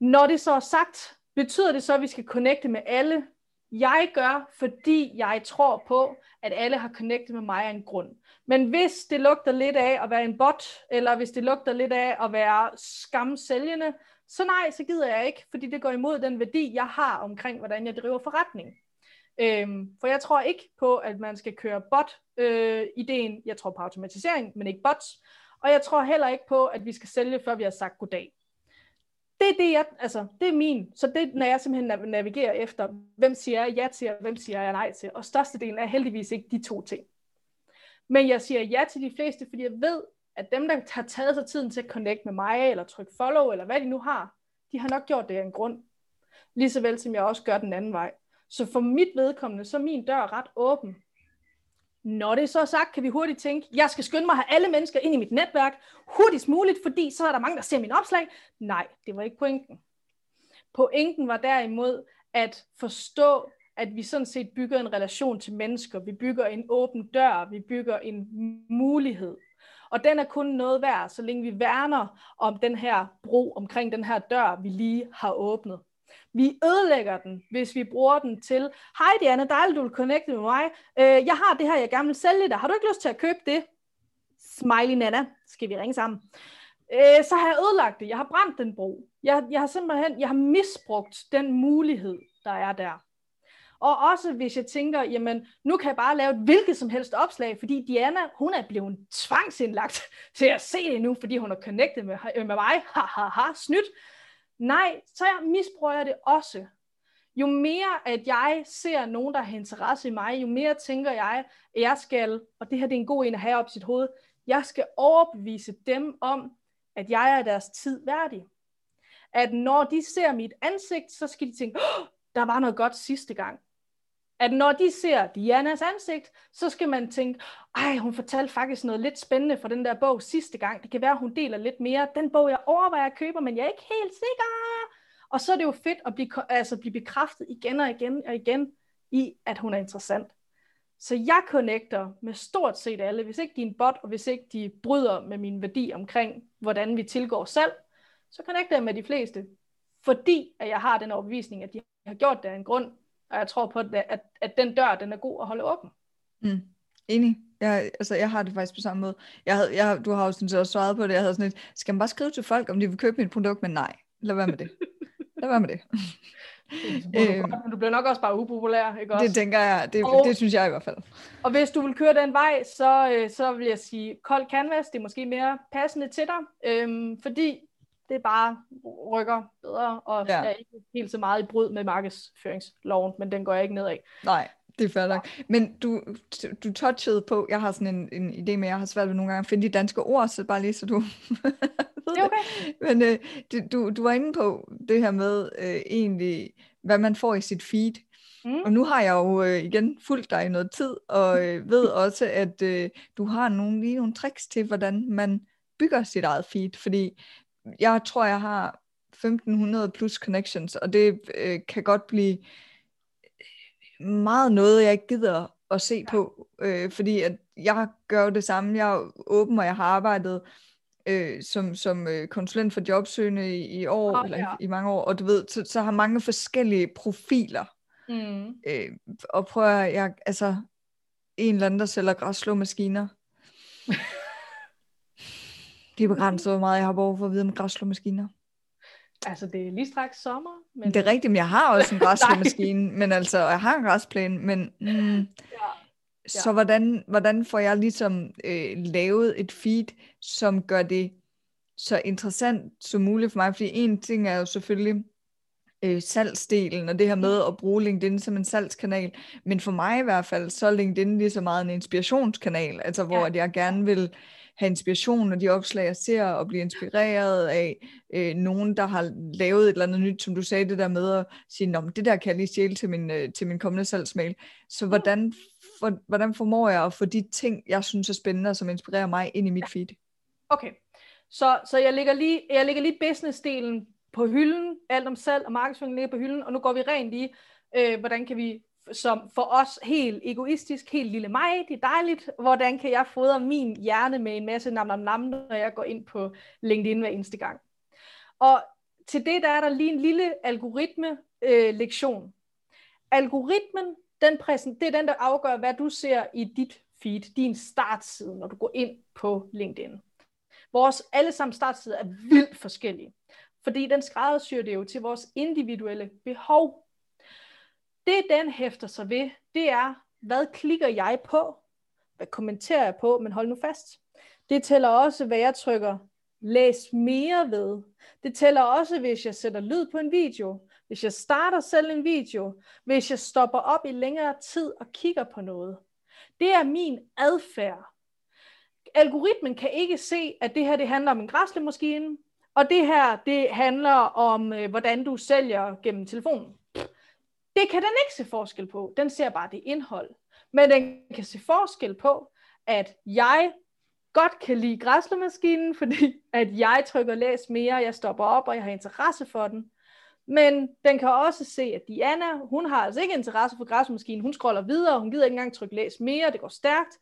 Når det så er sagt, betyder det så, at vi skal connecte med alle? Jeg gør, fordi jeg tror på, at alle har connectet med mig af en grund. Men hvis det lugter lidt af at være en bot, eller hvis det lugter lidt af at være skamsælgende, så nej, så gider jeg ikke, fordi det går imod den værdi, jeg har omkring, hvordan jeg driver forretning. Øhm, for jeg tror ikke på, at man skal køre bot-ideen. Øh, jeg tror på automatisering, men ikke bots. Og jeg tror heller ikke på, at vi skal sælge, før vi har sagt goddag. Det er det, jeg, altså, det er min. Så det når jeg simpelthen navigerer efter, hvem siger jeg ja til, og hvem siger jeg nej til. Og størstedelen er heldigvis ikke de to ting. Men jeg siger ja til de fleste, fordi jeg ved, at dem, der har taget sig tiden til at connect med mig, eller trykke follow, eller hvad de nu har, de har nok gjort det af en grund. Lige så vel som jeg også gør den anden vej. Så for mit vedkommende, så er min dør ret åben. Når det er så sagt, kan vi hurtigt tænke, jeg skal skynde mig at have alle mennesker ind i mit netværk hurtigst muligt, fordi så er der mange, der ser min opslag. Nej, det var ikke pointen. Pointen var derimod at forstå, at vi sådan set bygger en relation til mennesker. Vi bygger en åben dør. Vi bygger en mulighed. Og den er kun noget værd, så længe vi værner om den her bro omkring den her dør, vi lige har åbnet. Vi ødelægger den, hvis vi bruger den til, hej Diana, dejligt du vil connecte med mig. Øh, jeg har det her, jeg gerne vil sælge dig. Har du ikke lyst til at købe det? Smiley Nana, skal vi ringe sammen. Øh, så har jeg ødelagt det. Jeg har brændt den bro. Jeg, jeg har simpelthen jeg har misbrugt den mulighed, der er der. Og også hvis jeg tænker, jamen nu kan jeg bare lave et hvilket som helst opslag, fordi Diana, hun er blevet tvangsindlagt til at se det nu, fordi hun har connectet med, med mig. Ha, ha, ha, snydt. Nej, så jeg misbruger jeg det også. Jo mere, at jeg ser nogen, der har interesse i mig, jo mere tænker jeg, at jeg skal, og det her det er en god en at have op i sit hoved, jeg skal overbevise dem om, at jeg er deres tid værdig. At når de ser mit ansigt, så skal de tænke, oh, der var noget godt sidste gang at når de ser Dianas ansigt, så skal man tænke, ej, hun fortalte faktisk noget lidt spændende fra den der bog sidste gang. Det kan være, hun deler lidt mere. Den bog, jeg overvejer at købe, men jeg er ikke helt sikker. Og så er det jo fedt at blive, altså blive bekræftet igen og igen og igen i, at hun er interessant. Så jeg connecter med stort set alle. Hvis ikke de er en bot, og hvis ikke de bryder med min værdi omkring, hvordan vi tilgår selv, så connecter jeg med de fleste. Fordi at jeg har den overbevisning, at de har gjort det af en grund, og jeg tror på, at, at den dør, den er god at holde åben. Mm. Enig. Jeg, altså, jeg har det faktisk på samme måde. Jeg havde, jeg, du har jo sådan set også svaret på det. Jeg havde sådan et, skal man bare skrive til folk, om de vil købe mit produkt? Men nej, lad være med det. lad være med det. øhm, men du bliver nok også bare upopulær, ikke også? Det tænker jeg, det, og, det synes jeg i hvert fald. Og hvis du vil køre den vej, så, øh, så vil jeg sige, kold canvas, det er måske mere passende til dig, øhm, fordi det bare rykker bedre, og ja. er ikke helt så meget i brud med markedsføringsloven, men den går jeg ikke ned af. Nej, det er fair nok. Men du, du touchede på, jeg har sådan en, en idé med, jeg har svært ved nogle gange at finde de danske ord, så bare lige så du det er okay. Men øh, du, du var inde på det her med øh, egentlig, hvad man får i sit feed. Mm. Og nu har jeg jo øh, igen fulgt dig i noget tid, og øh, ved også, at øh, du har nogle, lige nogle tricks til, hvordan man bygger sit eget feed, fordi jeg tror, jeg har 1500 plus connections, og det øh, kan godt blive meget noget, jeg ikke gider at se på, øh, fordi at jeg gør det samme. Jeg er åben, og jeg har arbejdet øh, som, som øh, konsulent for jobsøgende i, i år, oh, eller ja. i, i mange år, og du ved, så, så har mange forskellige profiler. Mm. Øh, og prøver jeg, altså, en eller anden, der sælger græsslåmaskiner. Det er begrænset, hvor meget jeg har behov for at vide om græsslåmaskiner. Altså, det er lige straks sommer. Men... Det er rigtigt, men jeg har også en græsslåmaskine, men altså, jeg har en græsplæne, men... Mm, ja. Ja. Så hvordan, hvordan får jeg ligesom øh, lavet et feed, som gør det så interessant som muligt for mig? Fordi en ting er jo selvfølgelig øh, salgsdelen, og det her med at bruge LinkedIn som en salgskanal, men for mig i hvert fald, så er LinkedIn lige så meget en inspirationskanal, altså hvor ja. at jeg gerne vil have inspiration når de opslag, jeg ser, og blive inspireret af øh, nogen, der har lavet et eller andet nyt, som du sagde, det der med at sige, Nå, det der kan jeg lige stjæle til min, øh, til min kommende salgsmail. Så hvordan, for, hvordan formår jeg at få de ting, jeg synes er spændende, og som inspirerer mig, ind i mit feed? Okay, så, så jeg lægger lige, jeg lægger lige business-delen på hylden, alt om salg og markedsføring ligger på hylden, og nu går vi rent lige, øh, hvordan kan vi som for os helt egoistisk, helt lille mig, det er dejligt, hvordan kan jeg fodre min hjerne med en masse nam nam nam, når jeg går ind på LinkedIn hver eneste gang. Og til det der er der lige en lille algoritme øh, lektion. algoritmen, den præsent, det er den, der afgør, hvad du ser i dit feed, din startside, når du går ind på LinkedIn. Vores allesammen startside er vildt forskellige, fordi den skræddersyr det jo til vores individuelle behov. Det, den hæfter sig ved, det er, hvad klikker jeg på? Hvad kommenterer jeg på? Men hold nu fast. Det tæller også, hvad jeg trykker læs mere ved. Det tæller også, hvis jeg sætter lyd på en video, hvis jeg starter selv en video, hvis jeg stopper op i længere tid og kigger på noget. Det er min adfærd. Algoritmen kan ikke se, at det her det handler om en græslemaskine, og det her det handler om, øh, hvordan du sælger gennem telefonen. Det kan den ikke se forskel på. Den ser bare det indhold. Men den kan se forskel på, at jeg godt kan lide græslemaskinen, fordi at jeg trykker læs mere, jeg stopper op, og jeg har interesse for den. Men den kan også se, at Diana, hun har altså ikke interesse for græsmaskinen, hun scroller videre, hun gider ikke engang trykke læs mere, det går stærkt,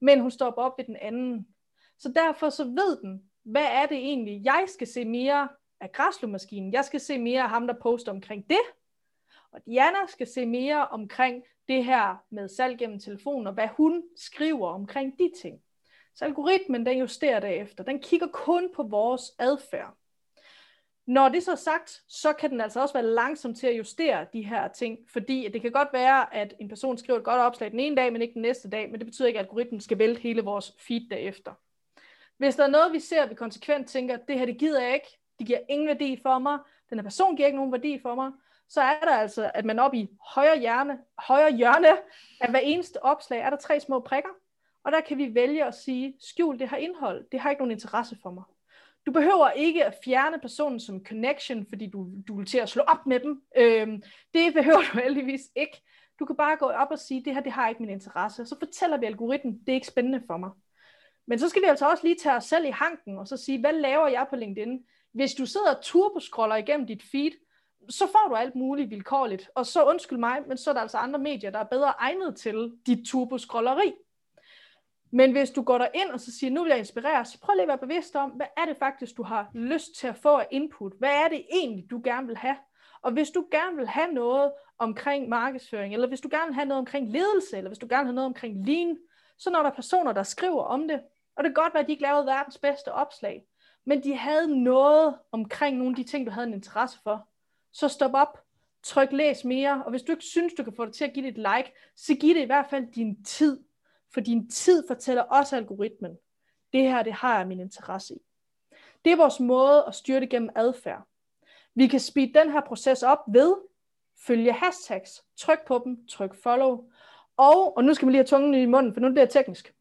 men hun stopper op ved den anden. Så derfor så ved den, hvad er det egentlig, jeg skal se mere af græslemaskinen. Jeg skal se mere af ham, der poster omkring det. Og Diana skal se mere omkring det her med salg gennem telefon, og hvad hun skriver omkring de ting. Så algoritmen, den justerer derefter. Den kigger kun på vores adfærd. Når det så er sagt, så kan den altså også være langsom til at justere de her ting, fordi det kan godt være, at en person skriver et godt opslag den ene dag, men ikke den næste dag, men det betyder ikke, at algoritmen skal vælte hele vores feed derefter. Hvis der er noget, vi ser, vi konsekvent tænker, det her det gider jeg ikke, det giver ingen værdi for mig, den her person giver ikke nogen værdi for mig, så er der altså, at man op i højre, hjerne, højre hjørne af hver eneste opslag, er der tre små prikker, og der kan vi vælge at sige, skjul det her indhold, det har ikke nogen interesse for mig. Du behøver ikke at fjerne personen som connection, fordi du, du vil til at slå op med dem. Øhm, det behøver du heldigvis ikke. Du kan bare gå op og sige, det her det har ikke min interesse. Så fortæller vi algoritmen, det er ikke spændende for mig. Men så skal vi altså også lige tage os selv i hanken, og så sige, hvad laver jeg på LinkedIn? Hvis du sidder og turboscroller igennem dit feed, så får du alt muligt vilkårligt. Og så undskyld mig, men så er der altså andre medier, der er bedre egnet til dit turboskrolleri. Men hvis du går der ind og så siger, nu vil jeg inspirere, så prøv lige at være bevidst om, hvad er det faktisk, du har lyst til at få af input? Hvad er det egentlig, du gerne vil have? Og hvis du gerne vil have noget omkring markedsføring, eller hvis du gerne vil have noget omkring ledelse, eller hvis du gerne vil have noget omkring lean, så når der er personer, der skriver om det, og det kan godt være, at de ikke lavede verdens bedste opslag, men de havde noget omkring nogle af de ting, du havde en interesse for, så stop op, tryk læs mere, og hvis du ikke synes, du kan få det til at give det et like, så giv det i hvert fald din tid. For din tid fortæller også algoritmen, det her, det har jeg min interesse i. Det er vores måde at styre det gennem adfærd. Vi kan speede den her proces op ved følge hashtags, tryk på dem, tryk follow, og, og nu skal vi lige have tungen i munden, for nu bliver det teknisk.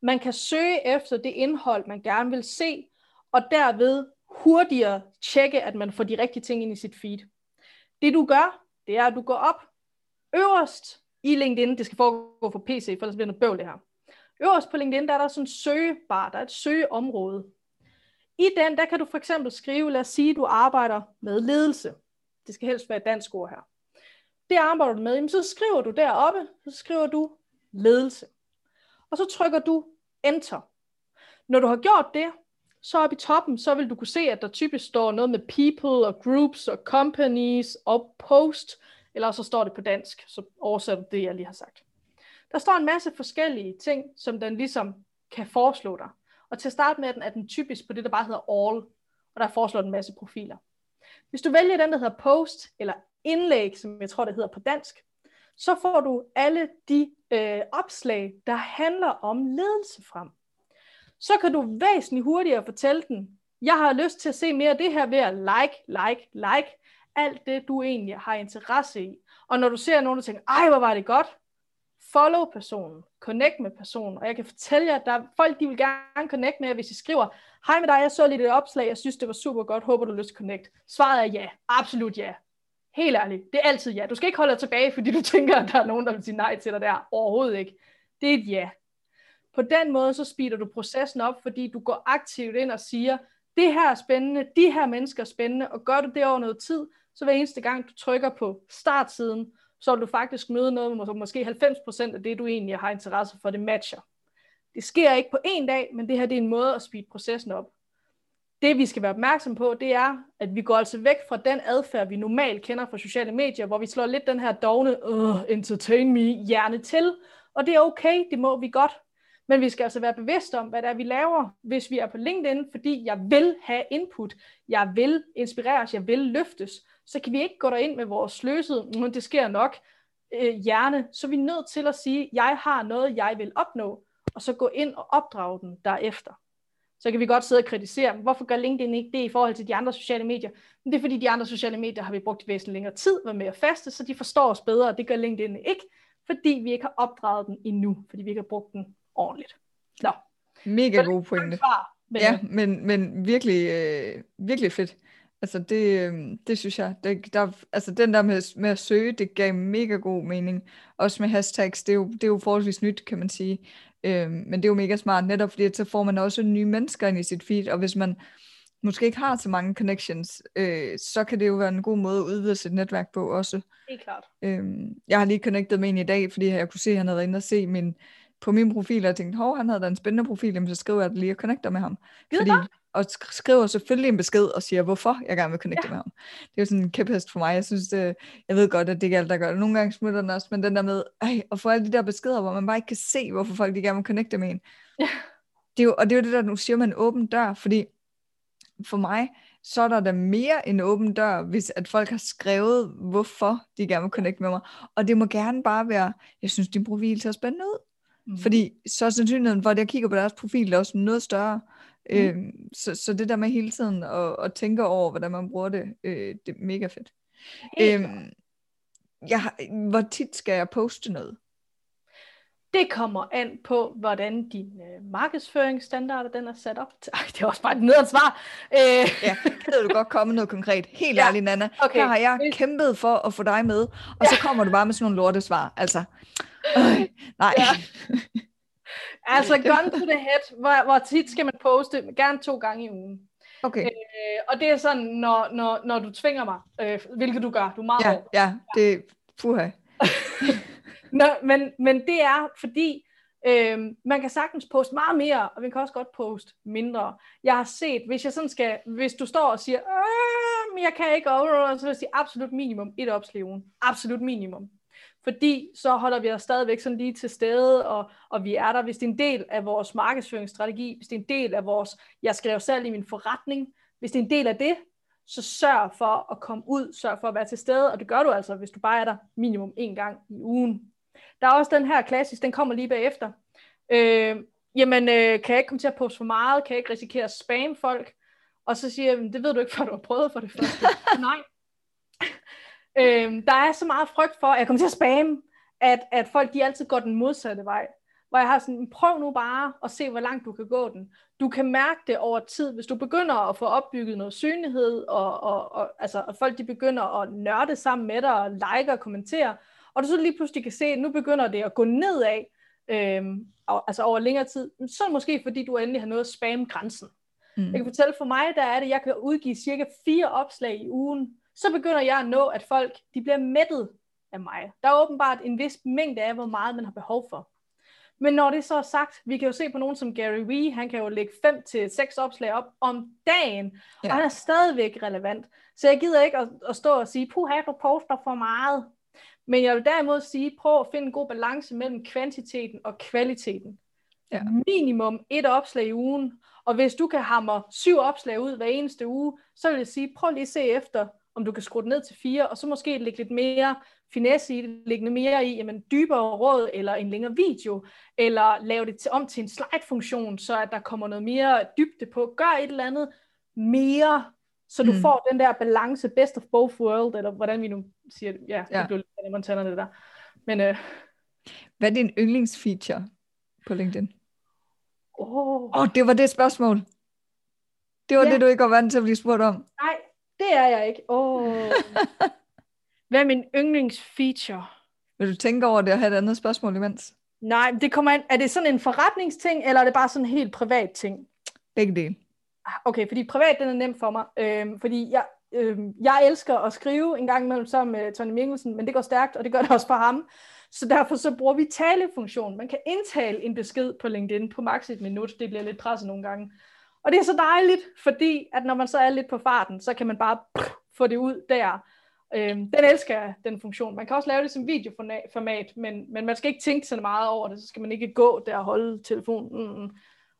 Man kan søge efter det indhold, man gerne vil se, og derved hurtigere tjekke, at man får de rigtige ting ind i sit feed. Det du gør, det er, at du går op øverst i LinkedIn, det skal foregå på PC, for ellers bliver det bøvl det her. Øverst på LinkedIn, der er der sådan en søgebar, der er et søgeområde. I den, der kan du for eksempel skrive, lad os sige, at du arbejder med ledelse. Det skal helst være et dansk ord her. Det arbejder du med, jamen så skriver du deroppe, så skriver du ledelse. Og så trykker du Enter. Når du har gjort det, så oppe i toppen, så vil du kunne se, at der typisk står noget med people og groups og companies og post, eller så står det på dansk, så oversætter det, jeg lige har sagt. Der står en masse forskellige ting, som den ligesom kan foreslå dig. Og til at starte med, er den typisk på det, der bare hedder all, og der foreslår den en masse profiler. Hvis du vælger den, der hedder post, eller indlæg, som jeg tror, det hedder på dansk, så får du alle de øh, opslag, der handler om ledelse frem. Så kan du væsentligt hurtigere fortælle den, jeg har lyst til at se mere af det her ved at like, like, like, alt det, du egentlig har interesse i. Og når du ser nogen, der tænker, ej, hvor var det godt, follow personen, connect med personen, og jeg kan fortælle jer, at der er folk, de vil gerne connect med jer, hvis I skriver, hej med dig, jeg så lige det opslag, jeg synes, det var super godt, håber du har lyst til connect. Svaret er ja, absolut ja. Helt ærligt, det er altid ja. Du skal ikke holde dig tilbage, fordi du tænker, at der er nogen, der vil sige nej til dig der. Overhovedet ikke. Det er et ja. På den måde, så speeder du processen op, fordi du går aktivt ind og siger, det her er spændende, de her mennesker er spændende, og gør du det over noget tid, så hver eneste gang du trykker på startsiden, så vil du faktisk møde noget, hvor måske 90% af det, du egentlig har interesse for, det matcher. Det sker ikke på en dag, men det her det er en måde at speede processen op. det vi skal være opmærksom på, det er, at vi går altså væk fra den adfærd, vi normalt kender fra sociale medier, hvor vi slår lidt den her dogne, entertain me, hjerne til, og det er okay, det må vi godt. Men vi skal altså være bevidste om, hvad det er, vi laver, hvis vi er på LinkedIn, fordi jeg vil have input, jeg vil inspireres, jeg vil løftes, så kan vi ikke gå derind med vores sløsede, men det sker nok, øh, hjerne, så er vi nødt til at sige, jeg har noget, jeg vil opnå, og så gå ind og opdrage den derefter. Så kan vi godt sidde og kritisere, hvorfor gør LinkedIn ikke det i forhold til de andre sociale medier? Men det er fordi, de andre sociale medier har vi brugt væsentligt længere tid, var mere faste, så de forstår os bedre, og det gør LinkedIn ikke, fordi vi ikke har opdraget den endnu, fordi vi ikke har brugt den ordentligt. Nå. Mega god pointe. Svar, men, Ja, men, men virkelig, øh, virkelig fedt. Altså det, øh, det synes jeg, det, der, altså den der med, med at søge, det gav mega god mening. Også med hashtags, det er jo, det er jo forholdsvis nyt, kan man sige. Øh, men det er jo mega smart, netop fordi så får man også nye mennesker ind i sit feed, og hvis man måske ikke har så mange connections, øh, så kan det jo være en god måde at udvide sit netværk på også. helt klart. Øhm, jeg har lige connectet med en i dag, fordi jeg kunne se, at han havde været inde og se min, på min profil, og tænkte, hov, han havde da en spændende profil, jamen, så skriver jeg lige og connecter med ham. Skide Fordi, og sk- skriver selvfølgelig en besked og siger, hvorfor jeg gerne vil connecte ja. med ham. Det er jo sådan en kæphest for mig. Jeg synes, det, jeg ved godt, at det ikke er alt, der gør det. Nogle gange smutter den også, men den der med, ej, at få alle de der beskeder, hvor man bare ikke kan se, hvorfor folk de gerne vil connecte med en. Ja. Det er jo, og det er jo det der, nu siger man åben dør, fordi for mig, så er der da mere en åben dør, hvis at folk har skrevet, hvorfor de gerne vil connecte med mig. Og det må gerne bare være, jeg synes, din profil ser spændende ud. Mm. Fordi så er sandsynligheden for, at jeg kigger på deres profil, er også noget større. Mm. Øhm, så, så det der med hele tiden at, at tænke over, hvordan man bruger det, øh, det er mega fedt. Helt. Øhm, jeg, hvor tit skal jeg poste noget? Det kommer an på, hvordan din øh, markedsføringsstandarder den er sat op. Ej, det er også bare et nedansvar. Øh, Ja, kan du godt komme noget konkret? Helt Ja, ærligt, Nana. okay. Her har jeg kæmpet for at få dig med, og så kommer du bare med sådan nogle lortesvar. Altså, øh, nej. Ja. altså, gun to the head. Hvor, hvor tit skal man poste? Gerne to gange i ugen. Okay, Øh, og det er sådan, når, når, når du tvinger mig, øh, hvilket du gør. Du er meget ja, hård. ja, det puha. Nå, men, men det er fordi, Øhm, man kan sagtens poste meget mere, og man kan også godt poste mindre. Jeg har set, hvis jeg sådan skal, hvis du står og siger, men jeg kan ikke, og så vil jeg sige absolut minimum et opslag ugen. Absolut minimum. Fordi så holder vi os stadigvæk sådan lige til stede, og, og vi er der, hvis det er en del af vores markedsføringsstrategi, hvis det er en del af vores, jeg skal lave salg i min forretning, hvis det er en del af det, så sørg for at komme ud, sørg for at være til stede, og det gør du altså, hvis du bare er der minimum en gang i ugen. Der er også den her klassisk, den kommer lige bagefter. Øh, jamen, øh, kan jeg ikke komme til at poste for meget? Kan jeg ikke risikere at spamme folk? Og så siger jeg, "Men det ved du ikke, før du har prøvet for det første. Nej. øh, der er så meget frygt for, at jeg kommer til at spamme, at, at folk de altid går den modsatte vej. Hvor jeg har sådan, prøv nu bare at se, hvor langt du kan gå den. Du kan mærke det over tid, hvis du begynder at få opbygget noget synlighed, og, og, og altså, at folk de begynder at nørde sammen med dig, og like og kommentere, og du så lige pludselig kan se, at nu begynder det at gå nedad, øhm, altså over længere tid, så måske fordi, du endelig har nået at spamme grænsen. Mm. Jeg kan fortælle for mig, der er det, jeg kan udgive cirka fire opslag i ugen, så begynder jeg at nå, at folk de bliver mættet af mig. Der er åbenbart en vis mængde af, hvor meget man har behov for. Men når det så er sagt, vi kan jo se på nogen som Gary Vee, han kan jo lægge 5 til seks opslag op om dagen. Ja. og han er stadigvæk relevant. Så jeg gider ikke at, at stå og sige, puha, du poster for meget. Men jeg vil derimod sige, prøv at finde en god balance mellem kvantiteten og kvaliteten. Ja. Minimum et opslag i ugen, og hvis du kan hamre syv opslag ud hver eneste uge, så vil jeg sige, prøv lige at se efter, om du kan skrue det ned til fire, og så måske lægge lidt mere finesse i det, lægge mere i, jamen dybere råd, eller en længere video, eller lave det til, om til en slide-funktion, så at der kommer noget mere dybde på. Gør et eller andet mere, så du Mm. får den der balance, best of both world, eller hvordan vi nu siger det. Ja, Ja. det blev lidt af Montana, det der. Men, øh, Hvad er din yndlingsfeature på LinkedIn? åh, Åh, oh, det var det spørgsmål. Det var Ja. det, du ikke var vant til at blive spurgt om. nej, det er jeg ikke. Åh. Hvad er min yndlingsfeature? Vil du tænke over det og have et andet spørgsmål imens? Nej, det kommer an, er det sådan en forretningsting, eller er det bare sådan en helt privat ting? Begge dele. Okay, fordi privat, den er nemt for mig. Øhm, fordi jeg, øhm, jeg elsker at skrive en gang imellem sammen med Tony Mikkelsen, men det går stærkt, og det gør det også for ham. Så derfor så bruger vi talefunktion. Man kan indtale en besked på LinkedIn på maks et minut. Det bliver lidt presset nogle gange. Og det er så dejligt, fordi at når man så er lidt på farten, så kan man bare pff, få det ud der. Øhm, den elsker jeg, den funktion. Man kan også lave det som videoformat, men, men man skal ikke tænke så meget over det, så skal man ikke gå der og holde telefonen mm,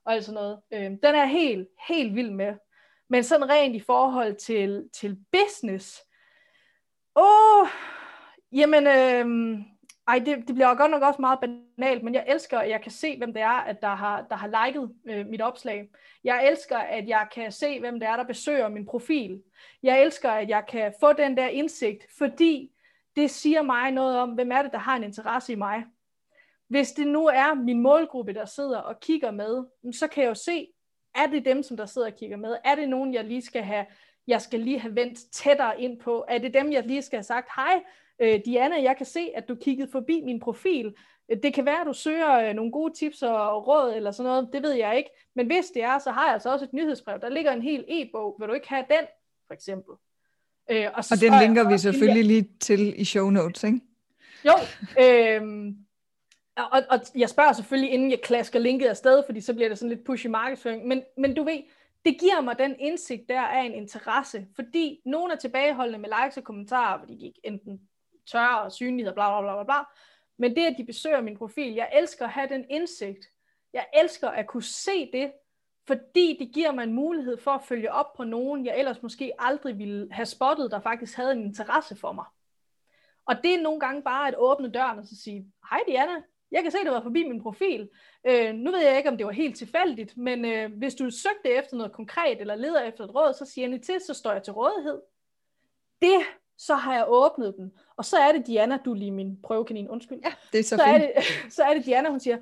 og alt sådan noget. Øhm, den er helt, helt vild med. Men sådan rent i forhold til, til business, åh, oh, jamen, øhm, ej, det, det bliver godt nok også meget banalt, men jeg elsker, at jeg kan se, hvem det er, at der har, der har liket øh, mit opslag. Jeg elsker, at jeg kan se, hvem det er, der besøger min profil. Jeg elsker, at jeg kan få den der indsigt, fordi det siger mig noget om, hvem er det, der har en interesse i mig. Hvis det nu er min målgruppe, der sidder og kigger med, så kan jeg jo se, er det dem, som der sidder og kigger med? Er det nogen, jeg lige skal have, jeg skal lige have vendt tættere ind på? Er det dem, jeg lige skal have sagt, hej, øh, Diana, jeg kan se, at du kiggede forbi min profil. Det kan være, at du søger øh, nogle gode tips og råd eller sådan noget, det ved jeg ikke. Men hvis det er, så har jeg altså også et nyhedsbrev. Der ligger en hel e-bog. Vil du ikke have den, for eksempel? Øh, og, så og den linker vi selvfølgelig lige til i show notes, ikke? Jo, øh, og, og jeg spørger selvfølgelig, inden jeg klasker linket afsted, fordi så bliver det sådan lidt push i markedsføring. Men, men du ved, det giver mig den indsigt der af en interesse, fordi nogen er tilbageholdende med likes og kommentarer, fordi de ikke enten tør og synlighed, bla, bla bla bla bla. Men det, at de besøger min profil, jeg elsker at have den indsigt. Jeg elsker at kunne se det, fordi det giver mig en mulighed for at følge op på nogen, jeg ellers måske aldrig ville have spottet, der faktisk havde en interesse for mig. Og det er nogle gange bare at åbne døren og så sige, hej Diana, jeg kan se, at du var forbi min profil. Øh, nu ved jeg ikke, om det var helt tilfældigt, men øh, hvis du søgte efter noget konkret, eller leder efter et råd, så siger jeg til, så står jeg til rådighed. Det, så har jeg åbnet den. Og så er det Diana, du er lige min prøvekanin, undskyld. Ja, det er så, så fint. Er det, så er det Diana, hun siger,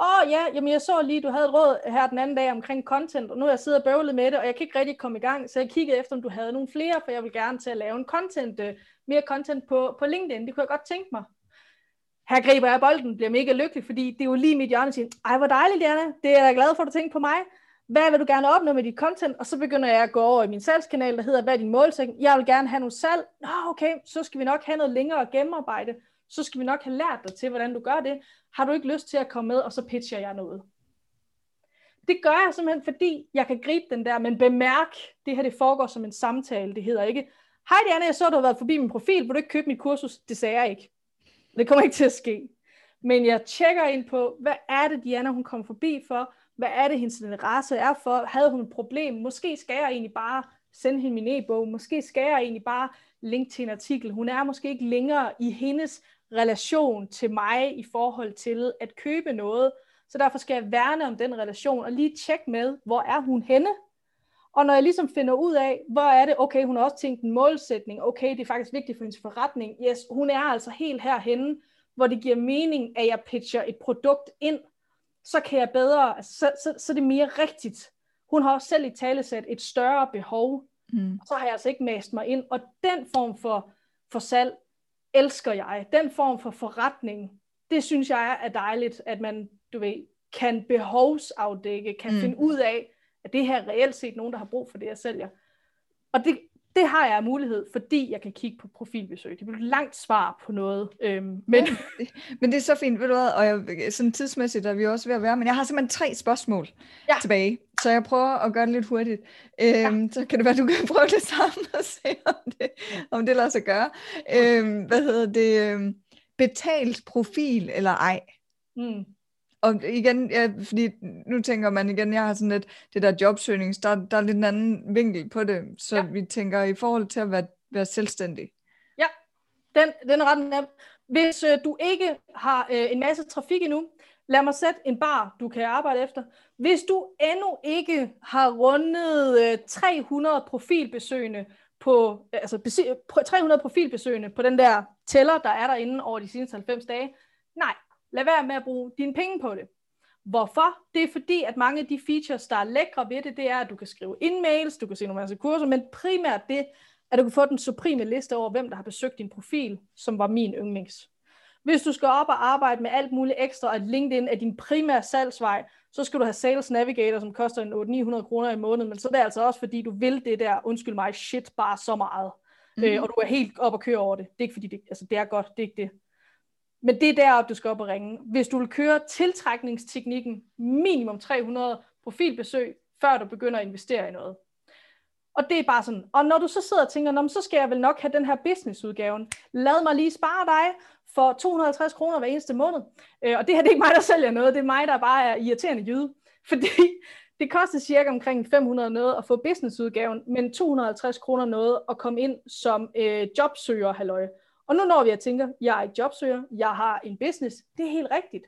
åh oh, ja, jamen jeg så lige, du havde et råd her den anden dag omkring content, og nu er jeg siddet og bøvlet med det, og jeg kan ikke rigtig komme i gang, så jeg kiggede efter, om du havde nogle flere, for jeg vil gerne til at lave en content, uh, mere content på, på LinkedIn. Det kunne jeg godt tænke mig her griber jeg bolden, bliver mega lykkelig, fordi det er jo lige mit hjørne, siger, ej hvor dejligt, Diana, det er jeg glad for, at du tænker på mig. Hvad vil du gerne opnå med dit content? Og så begynder jeg at gå over i min salgskanal, der hedder, hvad er din målsætning? Jeg vil gerne have noget salg. Nå, okay, så skal vi nok have noget længere gennemarbejde. Så skal vi nok have lært dig til, hvordan du gør det. Har du ikke lyst til at komme med, og så pitcher jeg noget. Det gør jeg simpelthen, fordi jeg kan gribe den der, men bemærk, det her det foregår som en samtale. Det hedder ikke, hej Diana, jeg så, du har været forbi min profil, vil du ikke købe mit kursus? Det sagde jeg ikke. Det kommer ikke til at ske. Men jeg tjekker ind på, hvad er det, Diana, hun kom forbi for? Hvad er det, hendes interesse er for? Havde hun et problem? Måske skal jeg egentlig bare sende hende min e-bog. Måske skal jeg egentlig bare linke til en artikel. Hun er måske ikke længere i hendes relation til mig i forhold til at købe noget. Så derfor skal jeg værne om den relation og lige tjekke med, hvor er hun henne? Og når jeg ligesom finder ud af, hvor er det, okay, hun har også tænkt en målsætning, okay, det er faktisk vigtigt for hendes forretning, yes, hun er altså helt herhenne, hvor det giver mening, at jeg pitcher et produkt ind, så kan jeg bedre, så, så, så er det mere rigtigt. Hun har også selv i talesæt et større behov, mm. og så har jeg altså ikke mast mig ind, og den form for, for salg elsker jeg. Den form for forretning, det synes jeg er dejligt, at man, du ved, kan behovsafdække, kan mm. finde ud af, at det her reelt set nogen, der har brug for det, jeg sælger. Og det, det har jeg mulighed, fordi jeg kan kigge på profilbesøg. Det bliver et langt svar på noget. Øhm, men... men det er så fint, ved du hvad, og jeg, sådan tidsmæssigt er vi også ved at være, men jeg har simpelthen tre spørgsmål ja. tilbage, så jeg prøver at gøre det lidt hurtigt. Øhm, ja. Så kan det være, du kan prøve det samme og se, om det, om det lader sig gøre. Øhm, hvad hedder det? Øhm, betalt profil eller ej? Mm og igen, ja, fordi nu tænker man igen, jeg har sådan lidt, det der jobsøgnings, der, der er lidt en anden vinkel på det, så ja. vi tænker i forhold til at være, være selvstændig. Ja, den, den er ret nem. Hvis øh, du ikke har øh, en masse trafik endnu, lad mig sætte en bar, du kan arbejde efter. Hvis du endnu ikke har rundet øh, 300 profilbesøgende på, altså 300 profilbesøgende på den der tæller, der er derinde over de seneste 90 dage, nej, Lad være med at bruge dine penge på det. Hvorfor? Det er fordi, at mange af de features, der er lækre ved det, det er, at du kan skrive in-mails, du kan se nogle masse kurser, men primært det, at du kan få den supreme liste over, hvem der har besøgt din profil, som var min yndlings. Hvis du skal op og arbejde med alt muligt ekstra, og LinkedIn er din primære salgsvej, så skal du have Sales Navigator, som koster en 800-900 kroner i måneden, men så er det altså også, fordi du vil det der, undskyld mig, shit bare så meget. Mm. Øh, og du er helt op og køre over det. Det er ikke fordi, det, altså det er godt, det er ikke det. Men det er deroppe, du skal op og ringe. Hvis du vil køre tiltrækningsteknikken, minimum 300 profilbesøg, før du begynder at investere i noget. Og det er bare sådan, og når du så sidder og tænker, så skal jeg vel nok have den her businessudgaven. Lad mig lige spare dig for 250 kroner hver eneste måned. Øh, og det her det er ikke mig, der sælger noget, det er mig, der bare er irriterende jyde. Fordi det koster cirka omkring 500 noget at få businessudgaven, men 250 kroner noget at komme ind som øh, jobsøger, halløj. Og nu når vi at tænker, jeg er ikke jobsøger, jeg har en business, det er helt rigtigt.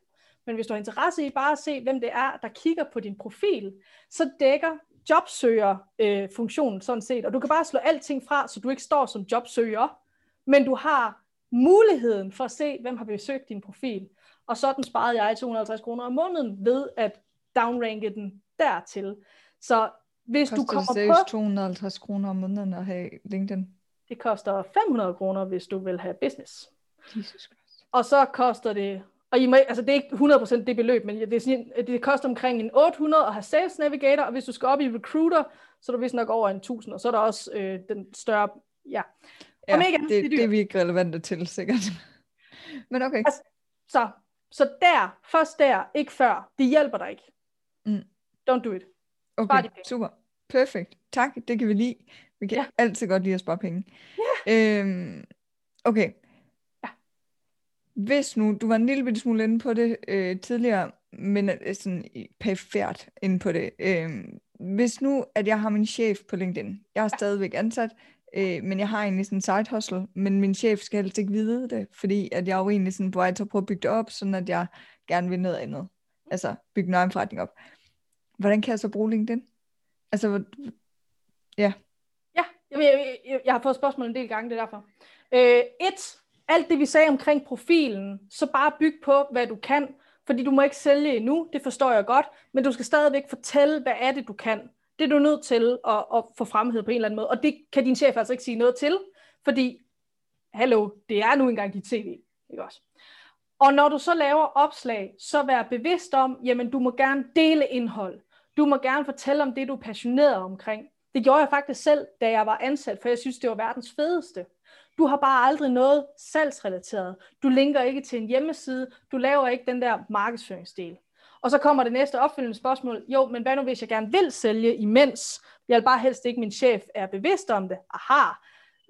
Men hvis du har interesse i bare at se, hvem det er, der kigger på din profil, så dækker jobsøger-funktionen øh, sådan set. Og du kan bare slå alting fra, så du ikke står som jobsøger, men du har muligheden for at se, hvem har besøgt din profil. Og sådan sparede jeg 250 kroner om måneden ved at downranke den dertil. Så hvis Koster du kommer det på... 250 kroner om måneden at have LinkedIn? Det koster 500 kroner, hvis du vil have business. Jesus Christ. Og så koster det, og I må, altså det er ikke 100% det beløb, men det, er sådan, det koster omkring en 800 at have Sales Navigator, og hvis du skal op i Recruiter, så er du vist nok over en 1000, og så er der også øh, den større, ja. Ja, Omega, det, det er det, er vi ikke relevante til, sikkert. Men okay. Altså, Så, så der, først der, ikke før, det hjælper dig ikke. Mm. Don't do it. Okay, super. Perfekt. Tak, det kan vi lide. Vi kan Ja. altid godt lide at spare penge. Ja. Øhm, okay. Ja. Hvis nu, du var en lille bitte smule inde på det øh, tidligere, men øh, sådan perifært inde på det. Øhm, hvis nu, at jeg har min chef på LinkedIn, jeg er stadigvæk ansat, øh, men jeg har egentlig sådan en side hustle, men min chef skal helst ikke vide det, fordi at jeg er jo egentlig sådan på vej til at prøve at bygge det op, sådan at jeg gerne vil noget andet. Altså bygge en egen forretning op. Hvordan kan jeg så bruge LinkedIn? Altså, Ja, jeg, jeg, jeg har fået spørgsmål en del gange, det er derfor. Øh, et, alt det vi sagde omkring profilen, så bare byg på, hvad du kan, fordi du må ikke sælge endnu, det forstår jeg godt, men du skal stadigvæk fortælle, hvad er det, du kan. Det er du nødt til at, at få fremhed på en eller anden måde, og det kan din chef altså ikke sige noget til, fordi, hallo, det er nu engang dit tv, ikke også? Og når du så laver opslag, så vær bevidst om, jamen du må gerne dele indhold. Du må gerne fortælle om det, du er passioneret omkring. Det gjorde jeg faktisk selv, da jeg var ansat, for jeg synes, det var verdens fedeste. Du har bare aldrig noget salgsrelateret. Du linker ikke til en hjemmeside. Du laver ikke den der markedsføringsdel. Og så kommer det næste opfølgende spørgsmål. Jo, men hvad nu, hvis jeg gerne vil sælge imens? Jeg vil bare helst ikke, min chef er bevidst om det. Aha.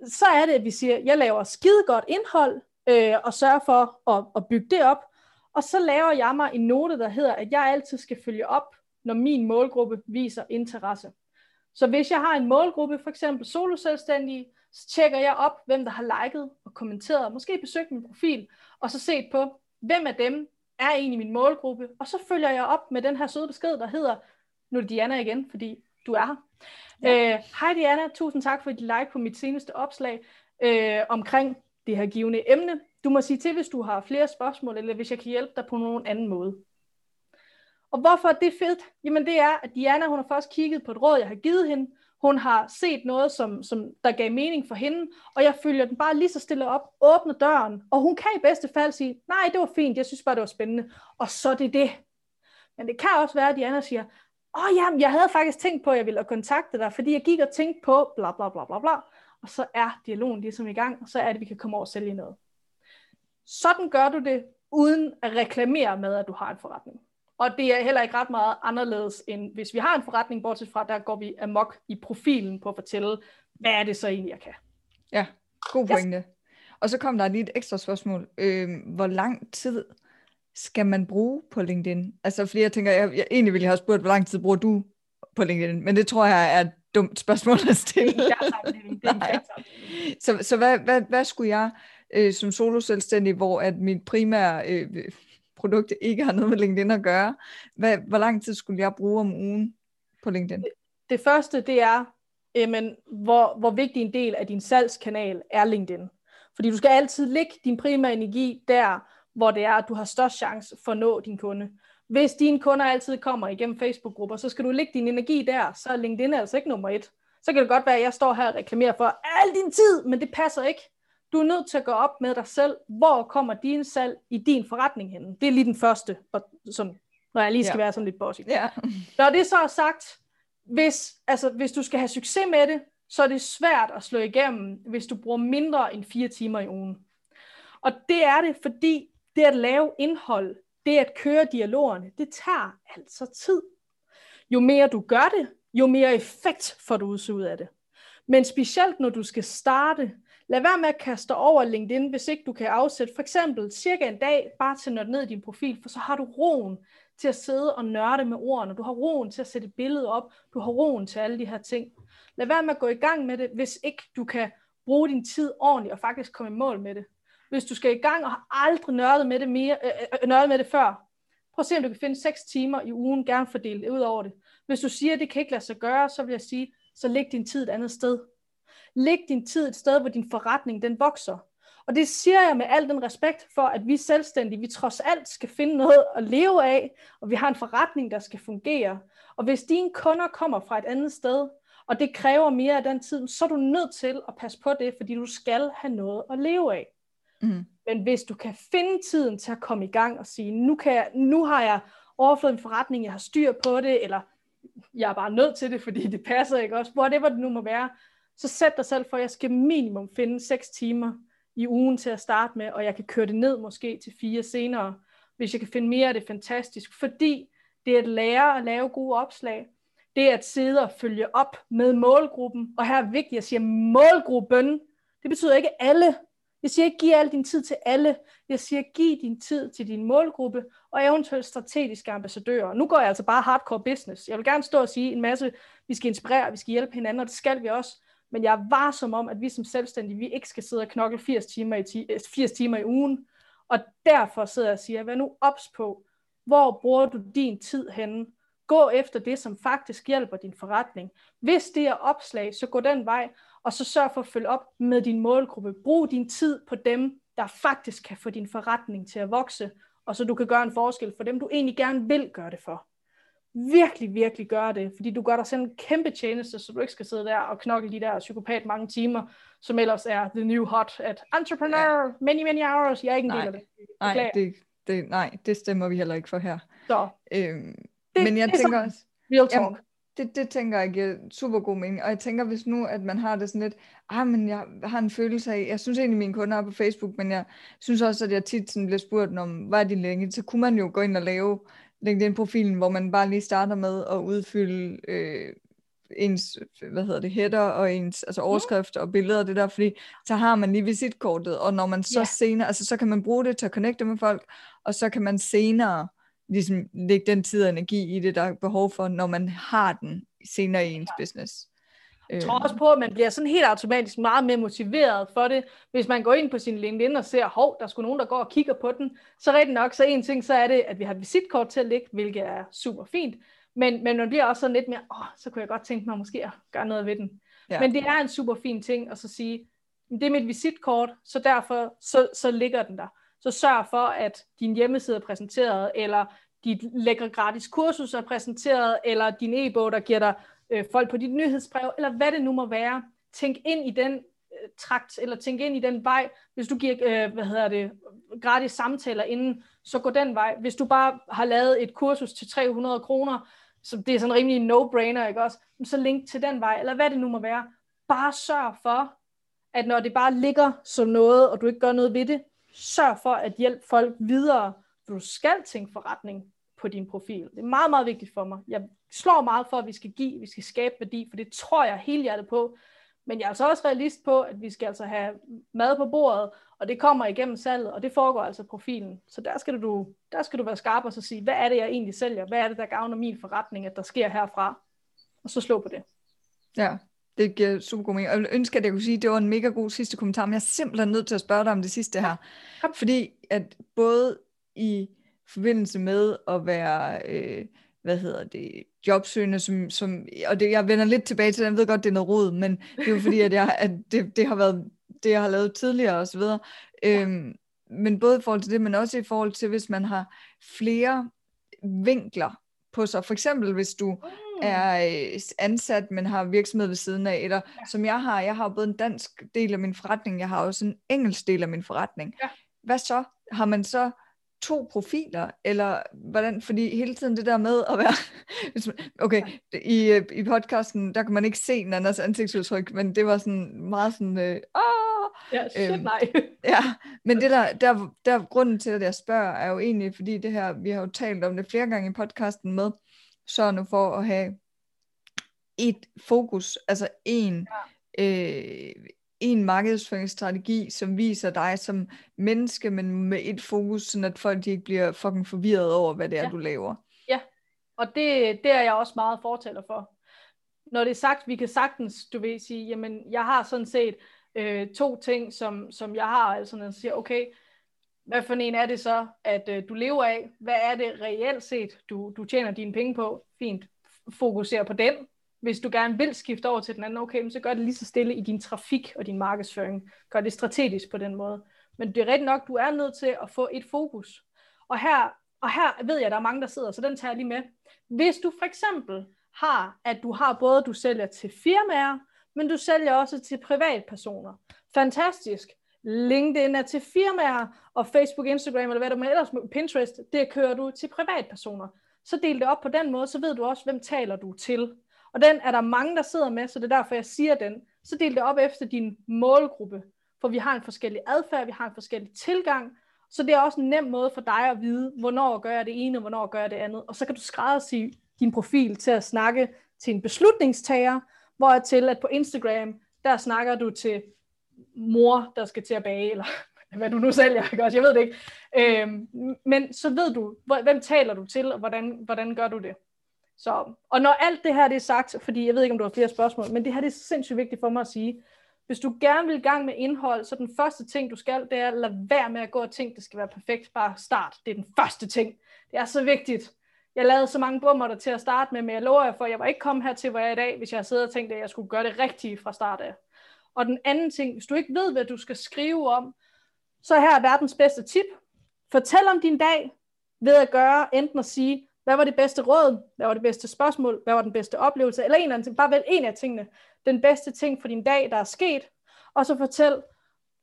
Så er det, at vi siger, jeg laver skide godt indhold, øh, og sørger for at, at bygge det op. Og så laver jeg mig en note, der hedder, at jeg altid skal følge op, når min målgruppe viser interesse. Så hvis jeg har en målgruppe, for eksempel soloselvstændige, så tjekker jeg op, hvem der har liket og kommenteret, måske besøgt min profil, og så set på, hvem af dem er egentlig min målgruppe, og så følger jeg op med den her søde besked, der hedder, nu er det Diana igen, fordi du er her. Ja. Øh, Hej Diana, tusind tak for dit like på mit seneste opslag øh, omkring det her givende emne. Du må sige til, hvis du har flere spørgsmål, eller hvis jeg kan hjælpe dig på nogen anden måde. Og hvorfor er det fedt? Jamen det er, at Diana hun har først kigget på et råd, jeg har givet hende. Hun har set noget, som, som der gav mening for hende, og jeg følger den bare lige så stille op, åbner døren, og hun kan i bedste fald sige, nej, det var fint, jeg synes bare, det var spændende, og så er det det. Men det kan også være, at Diana siger, åh oh, jamen, jeg havde faktisk tænkt på, at jeg ville kontakte dig, fordi jeg gik og tænkte på bla bla bla bla bla, og så er dialogen ligesom i gang, og så er det, at vi kan komme over og sælge noget. Sådan gør du det, uden at reklamere med, at du har en forretning. Og det er heller ikke ret meget anderledes, end hvis vi har en forretning, bortset fra, der går vi amok i profilen på at fortælle, hvad er det så egentlig, jeg kan. Ja, god pointe. Og så kom der lige et ekstra spørgsmål. Øh, hvor lang tid skal man bruge på LinkedIn? Altså flere tænker, jeg, jeg egentlig ville have spurgt, hvor lang tid bruger du på LinkedIn? Men det tror jeg er et dumt spørgsmål at stille. Det er en. Så, så hvad, hvad, hvad skulle jeg øh, som solo-selvstændig, hvor at mit primære øh, produkt ikke har noget med LinkedIn at gøre, hvad, hvor lang tid skulle jeg bruge om ugen på LinkedIn? Det første, det er, jamen, hvor, hvor vigtig en del af din salgskanal er LinkedIn. Fordi du skal altid lægge din primære energi der, hvor det er, at du har størst chance for at nå din kunde. Hvis dine kunder altid kommer igennem Facebook-grupper, så skal du lægge din energi der, så er LinkedIn altså ikke nummer et. Så kan det godt være, at jeg står her og reklamerer for al din tid, men det passer ikke. Du er nødt til at gå op med dig selv, hvor kommer din salg i din forretning henne. Det er lige den første, og sådan, når jeg lige skal Ja. være sådan lidt bossy. Ja, Når det så er sagt, hvis, altså, hvis du skal have succes med det, så er det svært at slå igennem, hvis du bruger mindre end fire timer i ugen. Og det er det, fordi det at lave indhold, det at køre dialogerne, det tager altså tid. jo mere du gør det, jo mere effekt får du ud af det. Men specielt når du skal starte, lad være med at kaste over LinkedIn, hvis ikke du kan afsætte for eksempel cirka en dag bare til at nørde ned i din profil, for så har du roen til at sidde og nørde med ordene, du har roen til at sætte et billede op, du har roen til alle de her ting. Lad være med at gå i gang med det, hvis ikke du kan bruge din tid ordentligt og faktisk komme i mål med det. Hvis du skal i gang og har aldrig nørdet med det, mere, øh, øh, øh nørdet med det før, prøv at se, om du kan finde 6 timer i ugen, gerne fordelt ud over det. Hvis du siger, at det kan ikke lade sig gøre, så vil jeg sige, så læg din tid et andet sted. Læg din tid et sted, hvor din forretning den vokser. Og det siger jeg med al den respekt for, at vi selvstændige, vi trods alt skal finde noget at leve af, og vi har en forretning, der skal fungere. Og hvis dine kunder kommer fra et andet sted, og det kræver mere af den tid, så er du nødt til at passe på det, fordi du skal have noget at leve af. Mm. Men hvis du kan finde tiden til at komme i gang og sige, nu, kan jeg, nu har jeg overflået en forretning, jeg har styr på det, eller jeg er bare nødt til det, fordi det passer ikke også, whatever det nu må være, så sæt dig selv for, at jeg skal minimum finde 6 timer i ugen til at starte med, og jeg kan køre det ned måske til fire senere. Hvis jeg kan finde mere, er det fantastisk, fordi det er at lære at lave gode opslag, det er at sidde og følge op med målgruppen, og her er vigtigt, at jeg siger målgruppen, det betyder ikke alle, jeg siger ikke, giv al din tid til alle. Jeg siger, giv din tid til din målgruppe, og eventuelt strategiske ambassadører. Nu går jeg altså bare hardcore business. Jeg vil gerne stå og sige en masse, vi skal inspirere, vi skal hjælpe hinanden, og det skal vi også. Men jeg var som om, at vi som selvstændige, vi ikke skal sidde og knokle 80 timer i, 80 øh, timer i ugen. Og derfor sidder jeg og siger, vær nu ops på, hvor bruger du din tid henne? Gå efter det, som faktisk hjælper din forretning. Hvis det er opslag, så gå den vej, og så sørg for at følge op med din målgruppe. Brug din tid på dem, der faktisk kan få din forretning til at vokse, og så du kan gøre en forskel for dem, du egentlig gerne vil gøre det for. Virkelig, virkelig gøre det, fordi du gør dig selv en kæmpe tjeneste, så du ikke skal sidde der og knokle de der psykopat mange timer, som ellers er the new hot at entrepreneur, ja. many, many hours. Jeg er ikke en del af det. Nej, det, det, nej, det stemmer vi heller ikke for her. Så. Øhm, det, men jeg det tænker også... Real talk. Jamen, det, det tænker jeg giver super god mening. Og jeg tænker, hvis nu, at man har det sådan lidt, ah, men jeg har en følelse af, jeg synes egentlig, mine kunder er på Facebook, men jeg synes også, at jeg tit sådan bliver spurgt om, hvad er de længe? Så kunne man jo gå ind og lave LinkedIn-profilen, hvor man bare lige starter med at udfylde øh, ens, hvad hedder det, header og ens altså overskrift og billeder og det der, fordi så har man lige visitkortet, og når man så yeah. senere, altså så kan man bruge det til at connecte med folk, og så kan man senere ligesom lægge den tid og energi i det, der er behov for, når man har den senere i ens business. Jeg tror også på, at man bliver sådan helt automatisk meget mere motiveret for det. Hvis man går ind på sin LinkedIn og ser, hov, der er sgu nogen, der går og kigger på den, så rigtig nok, så en ting, så er det, at vi har visitkort til at ligge, hvilket er super fint. Men, men man bliver også sådan lidt mere, åh, så kunne jeg godt tænke mig måske at gøre noget ved den. Ja. Men det er en super fin ting at så sige, det er mit visitkort, så derfor så, så ligger den der så sørg for, at din hjemmeside er præsenteret, eller dit lækre gratis kursus er præsenteret, eller din e-bog, der giver dig øh, folk på dit nyhedsbrev, eller hvad det nu må være. Tænk ind i den øh, trakt, eller tænk ind i den vej. Hvis du giver, øh, hvad hedder det, gratis samtaler inden, så gå den vej. Hvis du bare har lavet et kursus til 300 kroner, så det er sådan rimelig no-brainer, ikke også? Så link til den vej, eller hvad det nu må være. Bare sørg for, at når det bare ligger som noget, og du ikke gør noget ved det, sørg for at hjælpe folk videre, for du skal tænke forretning på din profil. Det er meget, meget vigtigt for mig. Jeg slår meget for, at vi skal give, vi skal skabe værdi, for det tror jeg helt hjertet på. Men jeg er altså også realist på, at vi skal altså have mad på bordet, og det kommer igennem salget, og det foregår altså profilen. Så der skal du, der skal du være skarp og så sige, hvad er det, jeg egentlig sælger? Hvad er det, der gavner min forretning, at der sker herfra? Og så slå på det. Ja, det giver super god mening. Og jeg ønsker, at jeg kunne sige, at det var en mega god sidste kommentar, men jeg er simpelthen nødt til at spørge dig om det sidste her. Fordi at både i forbindelse med at være, øh, hvad hedder det, jobsøgende, som, som, og det, jeg vender lidt tilbage til det, jeg ved godt, det er noget rod, men det er jo fordi, at, jeg, at det, det har været det, jeg har lavet tidligere osv. Øhm, men både i forhold til det, men også i forhold til, hvis man har flere vinkler på sig. For eksempel, hvis du mm. er øh, ansat, men har virksomhed ved siden af, eller ja. som jeg har, jeg har både en dansk del af min forretning, jeg har også en engelsk del af min forretning. Ja. Hvad så? Har man så to profiler, eller hvordan, fordi hele tiden det der med at være, okay, i, øh, i podcasten, der kan man ikke se en andres ansigtsudtryk, men det var sådan meget sådan, øh, åh, ja, shit, øhm, nej. ja, men det der, der, der, grunden til, at jeg spørger, er jo egentlig, fordi det her, vi har jo talt om det flere gange i podcasten med, sørg nu for at have et fokus, altså en, ja. øh, en markedsføringsstrategi, som viser dig som menneske, men med et fokus, sådan at folk de ikke bliver fucking forvirret over, hvad det er, ja. du laver. Ja, og det, det er jeg også meget fortæller for. Når det er sagt, vi kan sagtens, du vil sige, jamen jeg har sådan set øh, to ting, som, som jeg har, altså når jeg siger, okay, hvad for en er det så, at øh, du lever af? Hvad er det reelt set, du, du tjener dine penge på? Fint, fokuser på den. Hvis du gerne vil skifte over til den anden, okay, så gør det lige så stille i din trafik og din markedsføring. Gør det strategisk på den måde. Men det er rigtigt nok, du er nødt til at få et fokus. Og her, og her ved jeg, at der er mange, der sidder, så den tager jeg lige med. Hvis du for eksempel har, at du har både, du sælger til firmaer, men du sælger også til privatpersoner. Fantastisk. LinkedIn er til firmaer, og Facebook, Instagram eller hvad du med ellers, Pinterest, det kører du til privatpersoner. Så del det op på den måde, så ved du også, hvem taler du til. Og den er der mange, der sidder med, så det er derfor, jeg siger den. Så del det op efter din målgruppe, for vi har en forskellig adfærd, vi har en forskellig tilgang, så det er også en nem måde for dig at vide, hvornår gør jeg det ene, og hvornår gør jeg det andet. Og så kan du skræddersy din profil til at snakke til en beslutningstager, hvor til at på Instagram, der snakker du til mor, der skal til at bage, eller hvad du nu sælger, ikke også? Jeg ved det ikke. Øhm, men så ved du, hvem taler du til, og hvordan, hvordan gør du det. Så, og når alt det her det er sagt, fordi jeg ved ikke, om du har flere spørgsmål, men det her det er sindssygt vigtigt for mig at sige. Hvis du gerne vil i gang med indhold, så den første ting, du skal, det er at lade være med at gå og tænke, det skal være perfekt. Bare start. Det er den første ting. Det er så vigtigt. Jeg lavede så mange bummer til at starte med, men jeg lover jer for, at jeg var ikke kommet her til, hvor jeg er i dag, hvis jeg havde og tænkt, at jeg skulle gøre det rigtige fra start af. Og den anden ting, hvis du ikke ved, hvad du skal skrive om, så her er verdens bedste tip. Fortæl om din dag ved at gøre enten at sige, hvad var det bedste råd? Hvad var det bedste spørgsmål? Hvad var den bedste oplevelse? Eller en eller anden Bare vælg en af tingene. Den bedste ting for din dag, der er sket. Og så fortæl,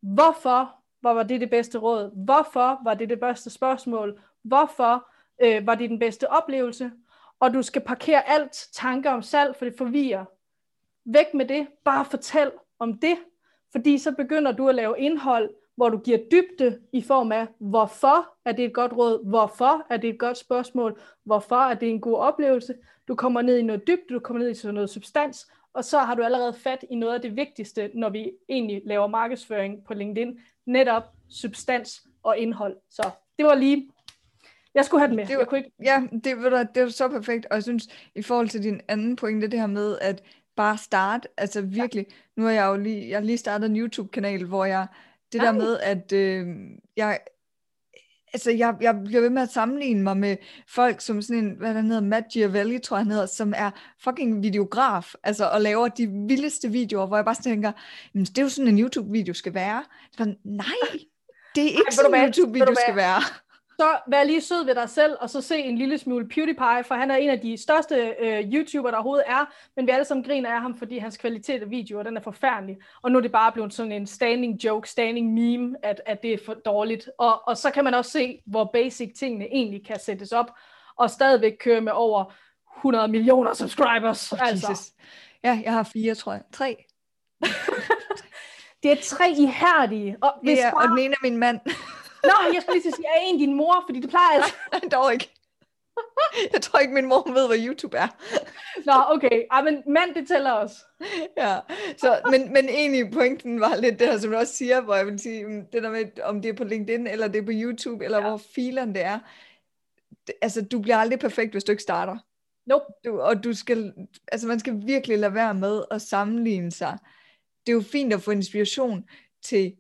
hvorfor var det det bedste råd? Hvorfor var det det bedste spørgsmål? Hvorfor øh, var det den bedste oplevelse? Og du skal parkere alt tanker om salg, for det forvirrer. Væk med det. Bare fortæl om det. Fordi så begynder du at lave indhold, hvor du giver dybde i form af, hvorfor er det et godt råd, hvorfor er det et godt spørgsmål, hvorfor er det en god oplevelse. Du kommer ned i noget dybde, du kommer ned i sådan noget substans, og så har du allerede fat i noget af det vigtigste, når vi egentlig laver markedsføring på LinkedIn, netop substans og indhold. Så det var lige jeg skulle have den med. Det var, jeg kunne ikke... Ja, det var, det var så perfekt, og jeg synes, i forhold til din anden pointe, det her med, at bare starte, altså virkelig, ja. nu har jeg jo lige, jeg har lige startet en YouTube-kanal, hvor jeg det Ej. der med, at øh, jeg, altså jeg, jeg bliver ved med at sammenligne mig med folk som sådan en, hvad der hedder, Matt Giavelli, tror jeg han hedder, som er fucking videograf, altså og laver de vildeste videoer, hvor jeg bare tænker, det er jo sådan en YouTube-video skal være. Så, nej, det er ikke Ej, sådan en YouTube-video skal være så vær lige sød ved dig selv, og så se en lille smule PewDiePie, for han er en af de største øh, YouTuber, der overhovedet er, men vi alle sammen griner af ham, fordi hans kvalitet af videoer, den er forfærdelig, og nu er det bare blevet sådan en standing joke, standing meme, at, at det er for dårligt, og, og så kan man også se, hvor basic tingene egentlig kan sættes op, og stadigvæk køre med over 100 millioner subscribers. Oh, altså. Jesus. Ja, jeg har fire, tror jeg. Tre. det er tre ihærdige. Og, hvis ja, bare... og den ene er min mand. Nå, jeg skulle lige sige, er en din mor, fordi det plejer altså. Nej, dog ikke. Jeg tror ikke, min mor ved, hvad YouTube er. Nå, okay. Ej, men mand, det tæller også. Ja, så, men, men egentlig pointen var lidt det her, som du også siger, hvor jeg vil sige, mm, det der med, om det er på LinkedIn, eller det er på YouTube, eller ja. hvor fileren det er. Altså, du bliver aldrig perfekt, hvis du ikke starter. Nope. Du, og du skal, altså man skal virkelig lade være med at sammenligne sig. Det er jo fint at få inspiration til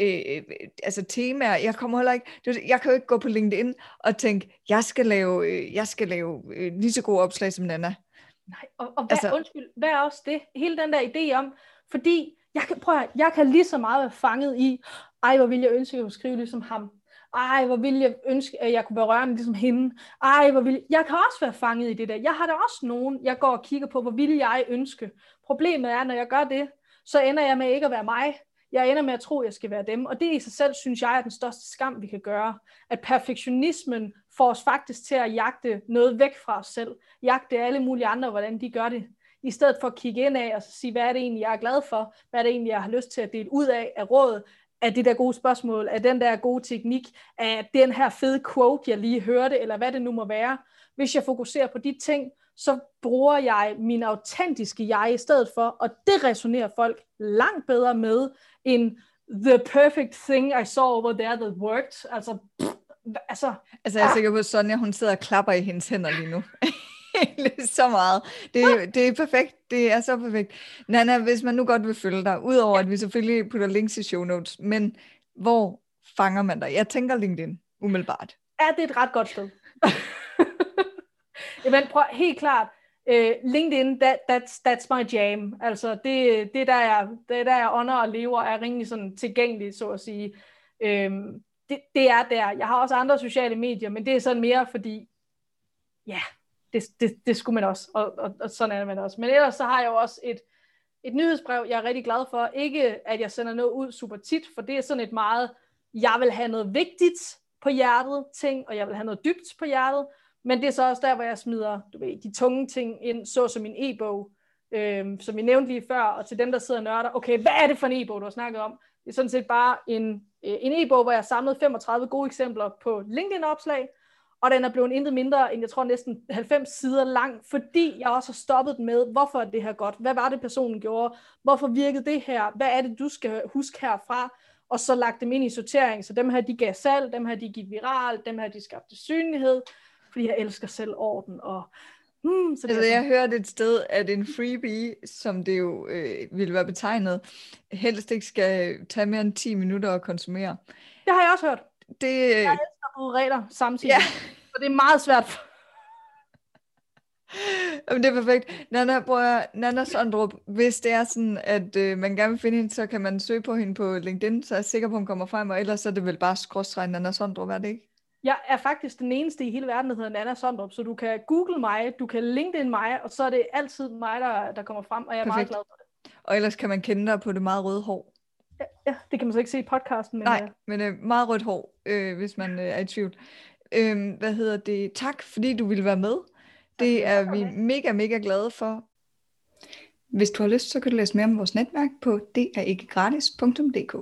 øh, altså temaer. Jeg kommer heller ikke, jeg kan jo ikke gå på LinkedIn og tænke, jeg skal lave, øh, jeg skal lave øh, lige så gode opslag som Nana. Nej, og, og hvad, altså, undskyld, hvad er også det? Hele den der idé om, fordi jeg kan, prøv at, jeg kan lige så meget være fanget i, ej, hvor vil jeg ønske, at jeg kunne skrive ligesom ham. Ej, hvor vil jeg ønske, at jeg kunne berøre mig ligesom hende. Ej, hvor vil jeg... jeg kan også være fanget i det der. Jeg har da også nogen, jeg går og kigger på, hvor vil jeg ønske. Problemet er, når jeg gør det, så ender jeg med ikke at være mig. Jeg ender med at tro, at jeg skal være dem. Og det i sig selv, synes jeg, er den største skam, vi kan gøre. At perfektionismen får os faktisk til at jagte noget væk fra os selv. Jagte alle mulige andre, hvordan de gør det. I stedet for at kigge ind af og sige, hvad er det egentlig, jeg er glad for? Hvad er det egentlig, jeg har lyst til at dele ud af af råd? af det der gode spørgsmål, af den der gode teknik, af den her fede quote, jeg lige hørte, eller hvad det nu må være. Hvis jeg fokuserer på de ting, så bruger jeg min autentiske jeg i stedet for, og det resonerer folk langt bedre med, end the perfect thing I saw over there that worked. Altså, pff, altså, altså jeg er sikker på, at Sonja, hun sidder og klapper i hendes hænder lige nu. så meget. Det, det er perfekt. Det er så perfekt. Nana, hvis man nu godt vil følge dig, udover at vi selvfølgelig putter links i show notes, men hvor fanger man dig? Jeg tænker LinkedIn, umiddelbart. Ja, det er et ret godt sted. Jamen, prøv, helt klart, uh, LinkedIn, that, that's, that's my jam. Altså, det, det, der jeg, det der jeg ånder og lever, er rimelig sådan tilgængeligt, så at sige. Um, det, det er der. Jeg har også andre sociale medier, men det er sådan mere fordi, ja, det, det, det skulle man også, og, og, og sådan er man også. Men ellers så har jeg jo også et, et nyhedsbrev, jeg er rigtig glad for. Ikke at jeg sender noget ud super tit, for det er sådan et meget, jeg vil have noget vigtigt på hjertet ting, og jeg vil have noget dybt på hjertet, men det er så også der, hvor jeg smider du ved, de tunge ting ind, så som min e-bog, øhm, som vi nævnte lige før, og til dem, der sidder og nørder, okay, hvad er det for en e-bog, du har snakket om? Det er sådan set bare en, øh, en e-bog, hvor jeg har samlet 35 gode eksempler på LinkedIn-opslag, og den er blevet intet mindre end, jeg tror, næsten 90 sider lang, fordi jeg også har stoppet den med, hvorfor er det her godt? Hvad var det, personen gjorde? Hvorfor virkede det her? Hvad er det, du skal huske herfra? Og så lagt dem ind i sortering, så dem her, de gav salg, dem her, de gik viral, dem her, de skabte synlighed, fordi jeg elsker selv orden og Hmm, så det altså, jeg hørte et sted, at en freebie, som det jo øh, ville være betegnet, helst ikke skal tage mere end 10 minutter at konsumere. Det har jeg også hørt. Det, jeg elsker at regler samtidig, ja. og det er meget svært. Jamen, det er perfekt. Nana, bror, Nana Sondrup, hvis det er sådan, at øh, man gerne vil finde hende, så kan man søge på hende på LinkedIn, så er jeg sikker på, at hun kommer frem, og ellers er det vel bare skråstrej Nana Sondrup, er det ikke? Jeg er faktisk den eneste i hele verden, der hedder Nana Sondrup, så du kan google mig, du kan LinkedIn mig, og så er det altid mig, der, der kommer frem, og jeg er Perfekt. meget glad for det. Og ellers kan man kende dig på det meget røde hår. Ja, ja det kan man så ikke se i podcasten. Men, Nej, uh... men uh, meget rødt hår, øh, hvis man uh, er i tvivl. Øh, hvad hedder det? Tak, fordi du ville være med. Det er vi mega, mega glade for. Hvis du har lyst, så kan du læse mere om vores netværk på det er ikke gratis.dk.